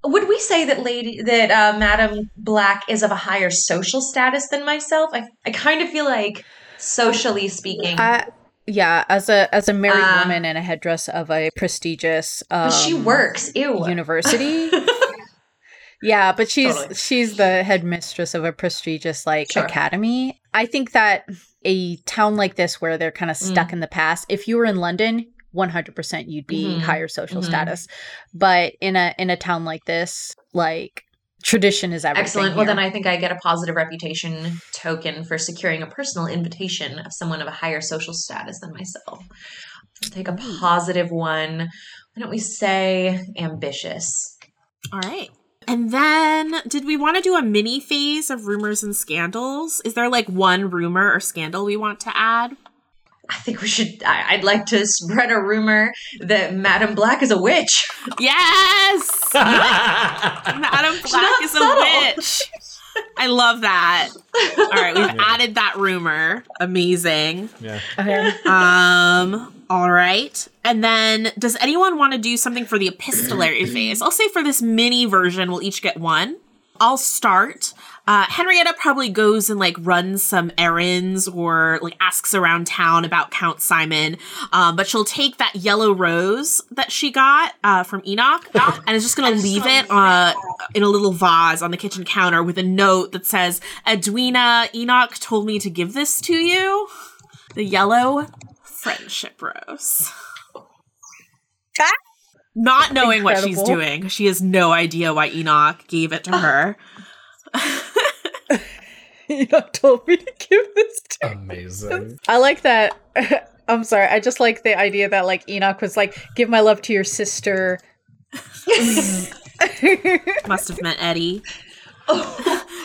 S4: Would we say that lady that uh, Madam Black is of a higher social status than myself? I I kind of feel like socially speaking,
S2: Uh, yeah, as a as a married
S4: Uh,
S2: woman in a headdress of a prestigious um,
S4: but she works. Ew.
S2: university. [LAUGHS] yeah, but she's
S4: Totally.
S2: she's the headmistress of a prestigious like
S4: Sure.
S2: academy. I think that a town like this where they're kind of
S4: Mm.
S2: stuck in the past, if you were in London, 100% you'd be
S4: Mhm.
S2: higher social
S4: Mhm.
S2: status. But in a in a town like this, like tradition is everything.
S4: Excellent. Well, then I think I get a positive reputation token for securing a personal invitation of someone of a higher social status than myself. I'll take a positive one. Why don't we say ambitious?
S1: All right. And then, did we want to do a mini phase of rumors and scandals? Is there like one rumor or scandal we want to add?
S4: I think we should. I, I'd like to spread a rumor that Madam Black is a witch.
S1: Yes! [LAUGHS] Madam Black
S4: not
S1: is a witch. I love that. All right, we've
S5: Yeah.
S1: added that rumor. Amazing.
S5: yeah.
S2: Okay.
S1: Um, all right. And then does anyone want to do something for the epistolary phase? I'll say for this mini version, we'll each get one. I'll start. Uh, Henrietta probably goes and like runs some errands or like asks around town about Count Simon. Um, but she'll take that yellow rose that she got uh, from Enoch [LAUGHS] and is just gonna leave it uh, in a little vase on the kitchen counter with a note that says, "Edwina, Enoch told me to give this to you." The yellow friendship rose. Not knowing what she's doing. She has no idea why Enoch gave it to her. [LAUGHS] [LAUGHS]
S2: you know, told me to give this to
S5: Amazing.
S2: I like that. [LAUGHS] I'm sorry. I just like the idea that like Enoch was like, "Give my love to your sister." [LAUGHS]
S1: Must have meant Eddie.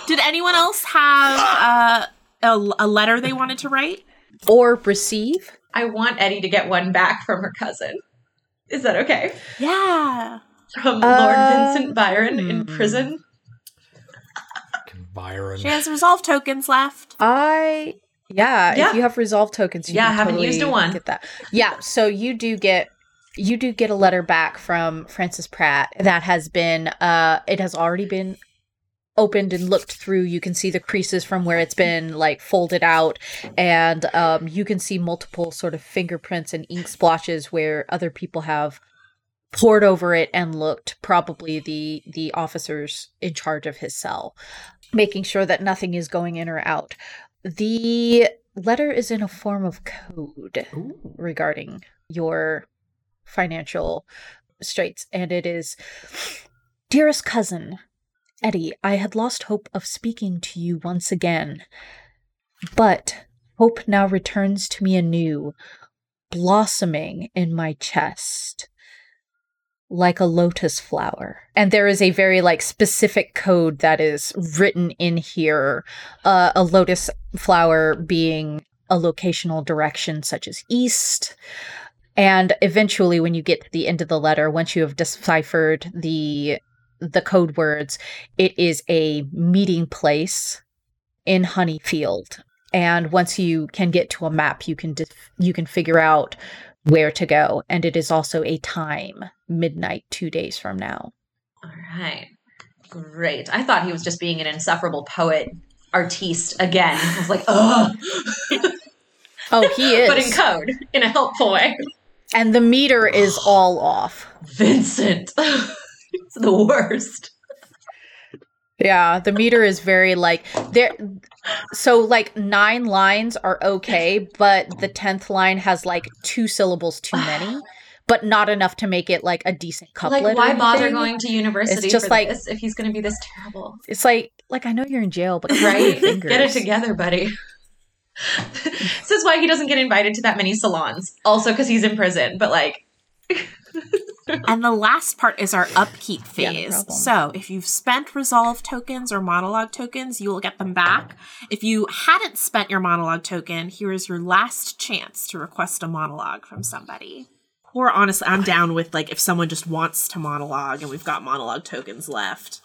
S1: Did anyone else have uh, a, a letter they wanted to write?
S2: or receive.
S4: I want Eddie to get one back from her cousin. Is that okay?
S1: Yeah.
S4: From Lord
S2: Uh,
S4: Vincent Byron in
S2: hmm.
S4: prison.
S5: Byron.
S1: She has resolve tokens left.
S2: I yeah,
S4: Yeah.
S2: If you have resolve tokens, you
S4: Yeah,
S2: can
S4: haven't
S2: totally
S4: used a one.
S2: Get that. Yeah. So you do get you do get a letter back from Francis Pratt that has been uh it has already been opened and looked through you can see the creases from where it's been like folded out and um you can see multiple sort of fingerprints and ink splotches where other people have poured over it and looked probably the the officers in charge of his cell making sure that nothing is going in or out. The letter is in a form of code regarding your financial straits and it is dearest cousin eddie i had lost hope of speaking to you once again but hope now returns to me anew blossoming in my chest like a lotus flower. And there is a very like specific code that is written in here uh, a lotus flower being a locational direction such as east. And eventually when you get to the end of the letter once you have deciphered the the code words it is a meeting place in honeyfield and once you can get to a map you can dif- you can figure out where to go. And it is also a time midnight 2 days from now
S4: All right. Great. I thought he was just being an insufferable poet artiste again. I was like, ugh. [LAUGHS]
S2: oh he is [LAUGHS]
S4: But in code, in a helpful way.
S2: and the meter is [SIGHS] all off
S4: Vincent. [LAUGHS] it's the worst.
S2: Yeah, the meter is very like there so like 9 lines are okay, but the 10th line has like two syllables too many, [SIGHS] but not enough to make it like a decent couplet.
S4: like, why bother going to university It's
S2: just
S4: for
S2: like-
S4: this if he's going to be this terrible?
S2: It's like like I know you're in jail, but
S4: Right?
S2: right? [LAUGHS]
S4: Get it together, buddy. [LAUGHS] this is why he doesn't get invited to that many salons. Also, because he's in prison. But like, [LAUGHS]
S1: and the last part is our upkeep
S2: Yeah, no
S1: phase.
S2: problem.
S1: so if you've spent resolve tokens or monologue tokens, you will get them back. If you hadn't spent your monologue token, here is your last chance to request a monologue from somebody. Or honestly, I'm down with like if someone just wants to monologue and we've got monologue tokens left.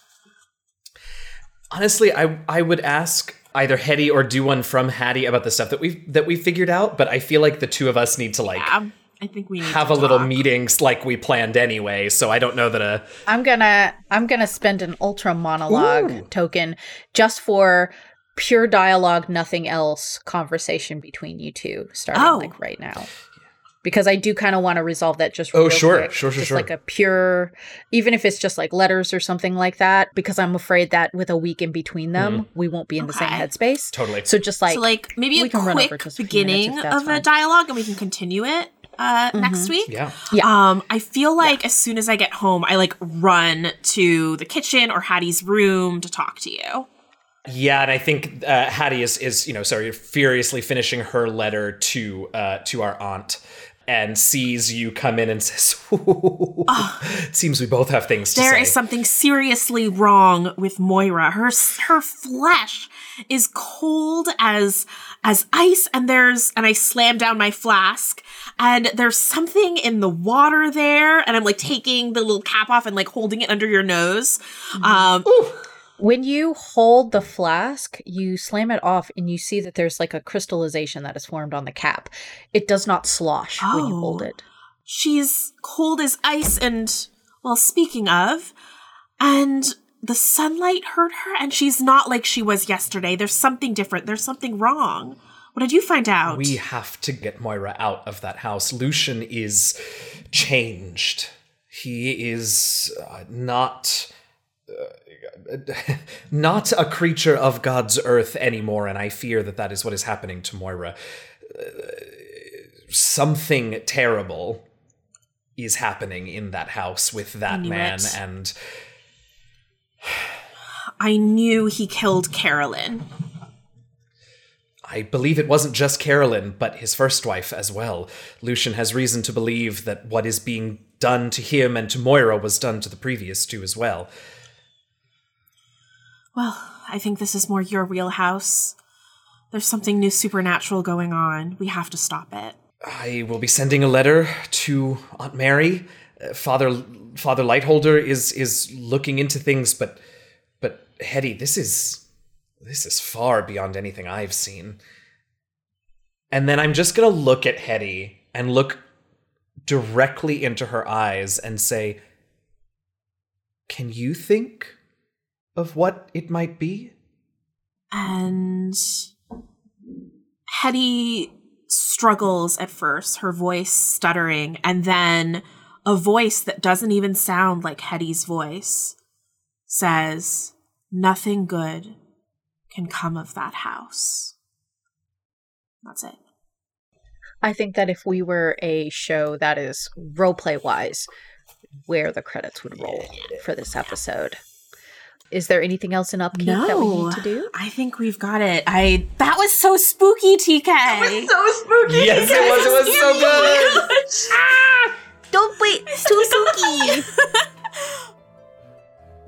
S5: Honestly, I I would ask either Hetty or do one from Hattie about the stuff that we've that we figured out, but I feel like the two of us need to like
S1: Um, I think we need
S5: have
S1: to
S5: a little meetings like we planned anyway. So I don't know that a
S2: I'm gonna I'm gonna spend an ultra monologue
S5: Ooh.
S2: token just for pure dialogue, nothing else conversation between you two, starting
S1: Oh.
S2: like right now. Because I do kind of want to resolve that just
S5: Oh,
S2: real
S5: sure,
S2: quick.
S5: sure, sure,
S2: just
S5: sure.
S2: like a pure, even if it's just like letters or something like that. Because I'm afraid that with a week in between them, we won't be in the same headspace.
S5: totally.
S2: So just like,
S1: so like maybe
S2: we
S1: a
S2: can run over
S1: quick
S2: just a minutes
S1: beginning
S2: if that's
S1: of a dialogue and we can continue it uh, next week.
S5: yeah.
S1: Um, I feel like as soon as I get home, I like run to the kitchen or Hattie's room to talk to you.
S5: Yeah, and I think uh, Hattie is is you know sorry furiously finishing her letter to uh, to our aunt and sees you come in and says, [LAUGHS] "It seems we both have things to
S1: There
S5: say."
S1: is something seriously wrong with Moira. Her her flesh is cold as as ice, and there's and I slam down my flask, and there's something in the water there, and I'm like taking the little cap off and like holding it under your nose. Um,
S2: when you hold the flask, you slam it off and you see that there's like a crystallization that is formed on the cap. It does not slosh when you hold
S1: Oh.
S2: it.
S1: she's cold as ice and well speaking of and the sunlight hurt her and she's not like she was yesterday there's something different there's something wrong what did you find out
S5: We have to get Moira out of that house. Lucian is changed. He is uh, not uh, [LAUGHS] not a creature of God's earth anymore, and I fear that that is what is happening to Moira. Uh, something terrible is happening in that house with that man,
S1: it.
S5: and
S1: i knew he killed carolyn
S5: I believe it wasn't just Carolyn, but his first wife as well. Lucian has reason to believe that what is being done to him and to Moira was done to the previous two as well.
S1: Well i think this is more your wheelhouse there's something new supernatural going on we have to stop it
S5: I will be sending a letter to Aunt Mary. Uh, Father Father Lightholder is is looking into things, but but Hetty, this is this is far beyond anything I've seen. And then I'm just gonna look at Hetty and look directly into her eyes and say, Can you think of what it might be?
S1: and Hetty struggles at first, her voice stuttering, and then a voice that doesn't even sound like Hetty's voice says, Nothing good can come of that house. That's it.
S2: I think that if we were a show that is roleplay wise, where the credits would roll for this episode. Is there anything else in upkeep that we need to do?
S1: I think we've got it. I that was so spooky, TK.
S4: so spooky.
S5: Yes, it was. It was so good. Ah!
S2: Don't wait, [LAUGHS] too spooky. [LAUGHS]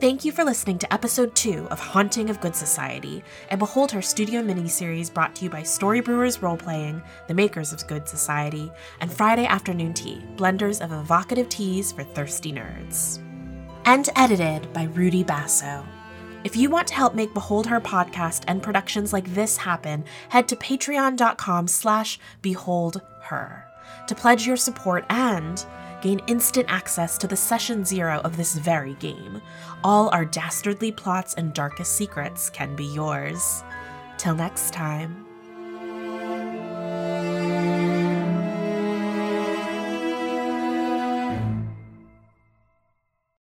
S1: Thank you for listening to episode 2 of Haunting of Good Society, and Behold Her studio miniseries brought to you by Story Storybrewers Roleplaying, the makers of Good Society, and Friday Afternoon Tea, blenders of evocative teas for thirsty nerds. And edited by Rudy Basso. If you want to help make Behold Her podcast and productions like this happen, head to patreon.com slash behold her to pledge your support and gain instant access to the session zero of this very game. All our dastardly plots and darkest secrets can be yours. Till next time.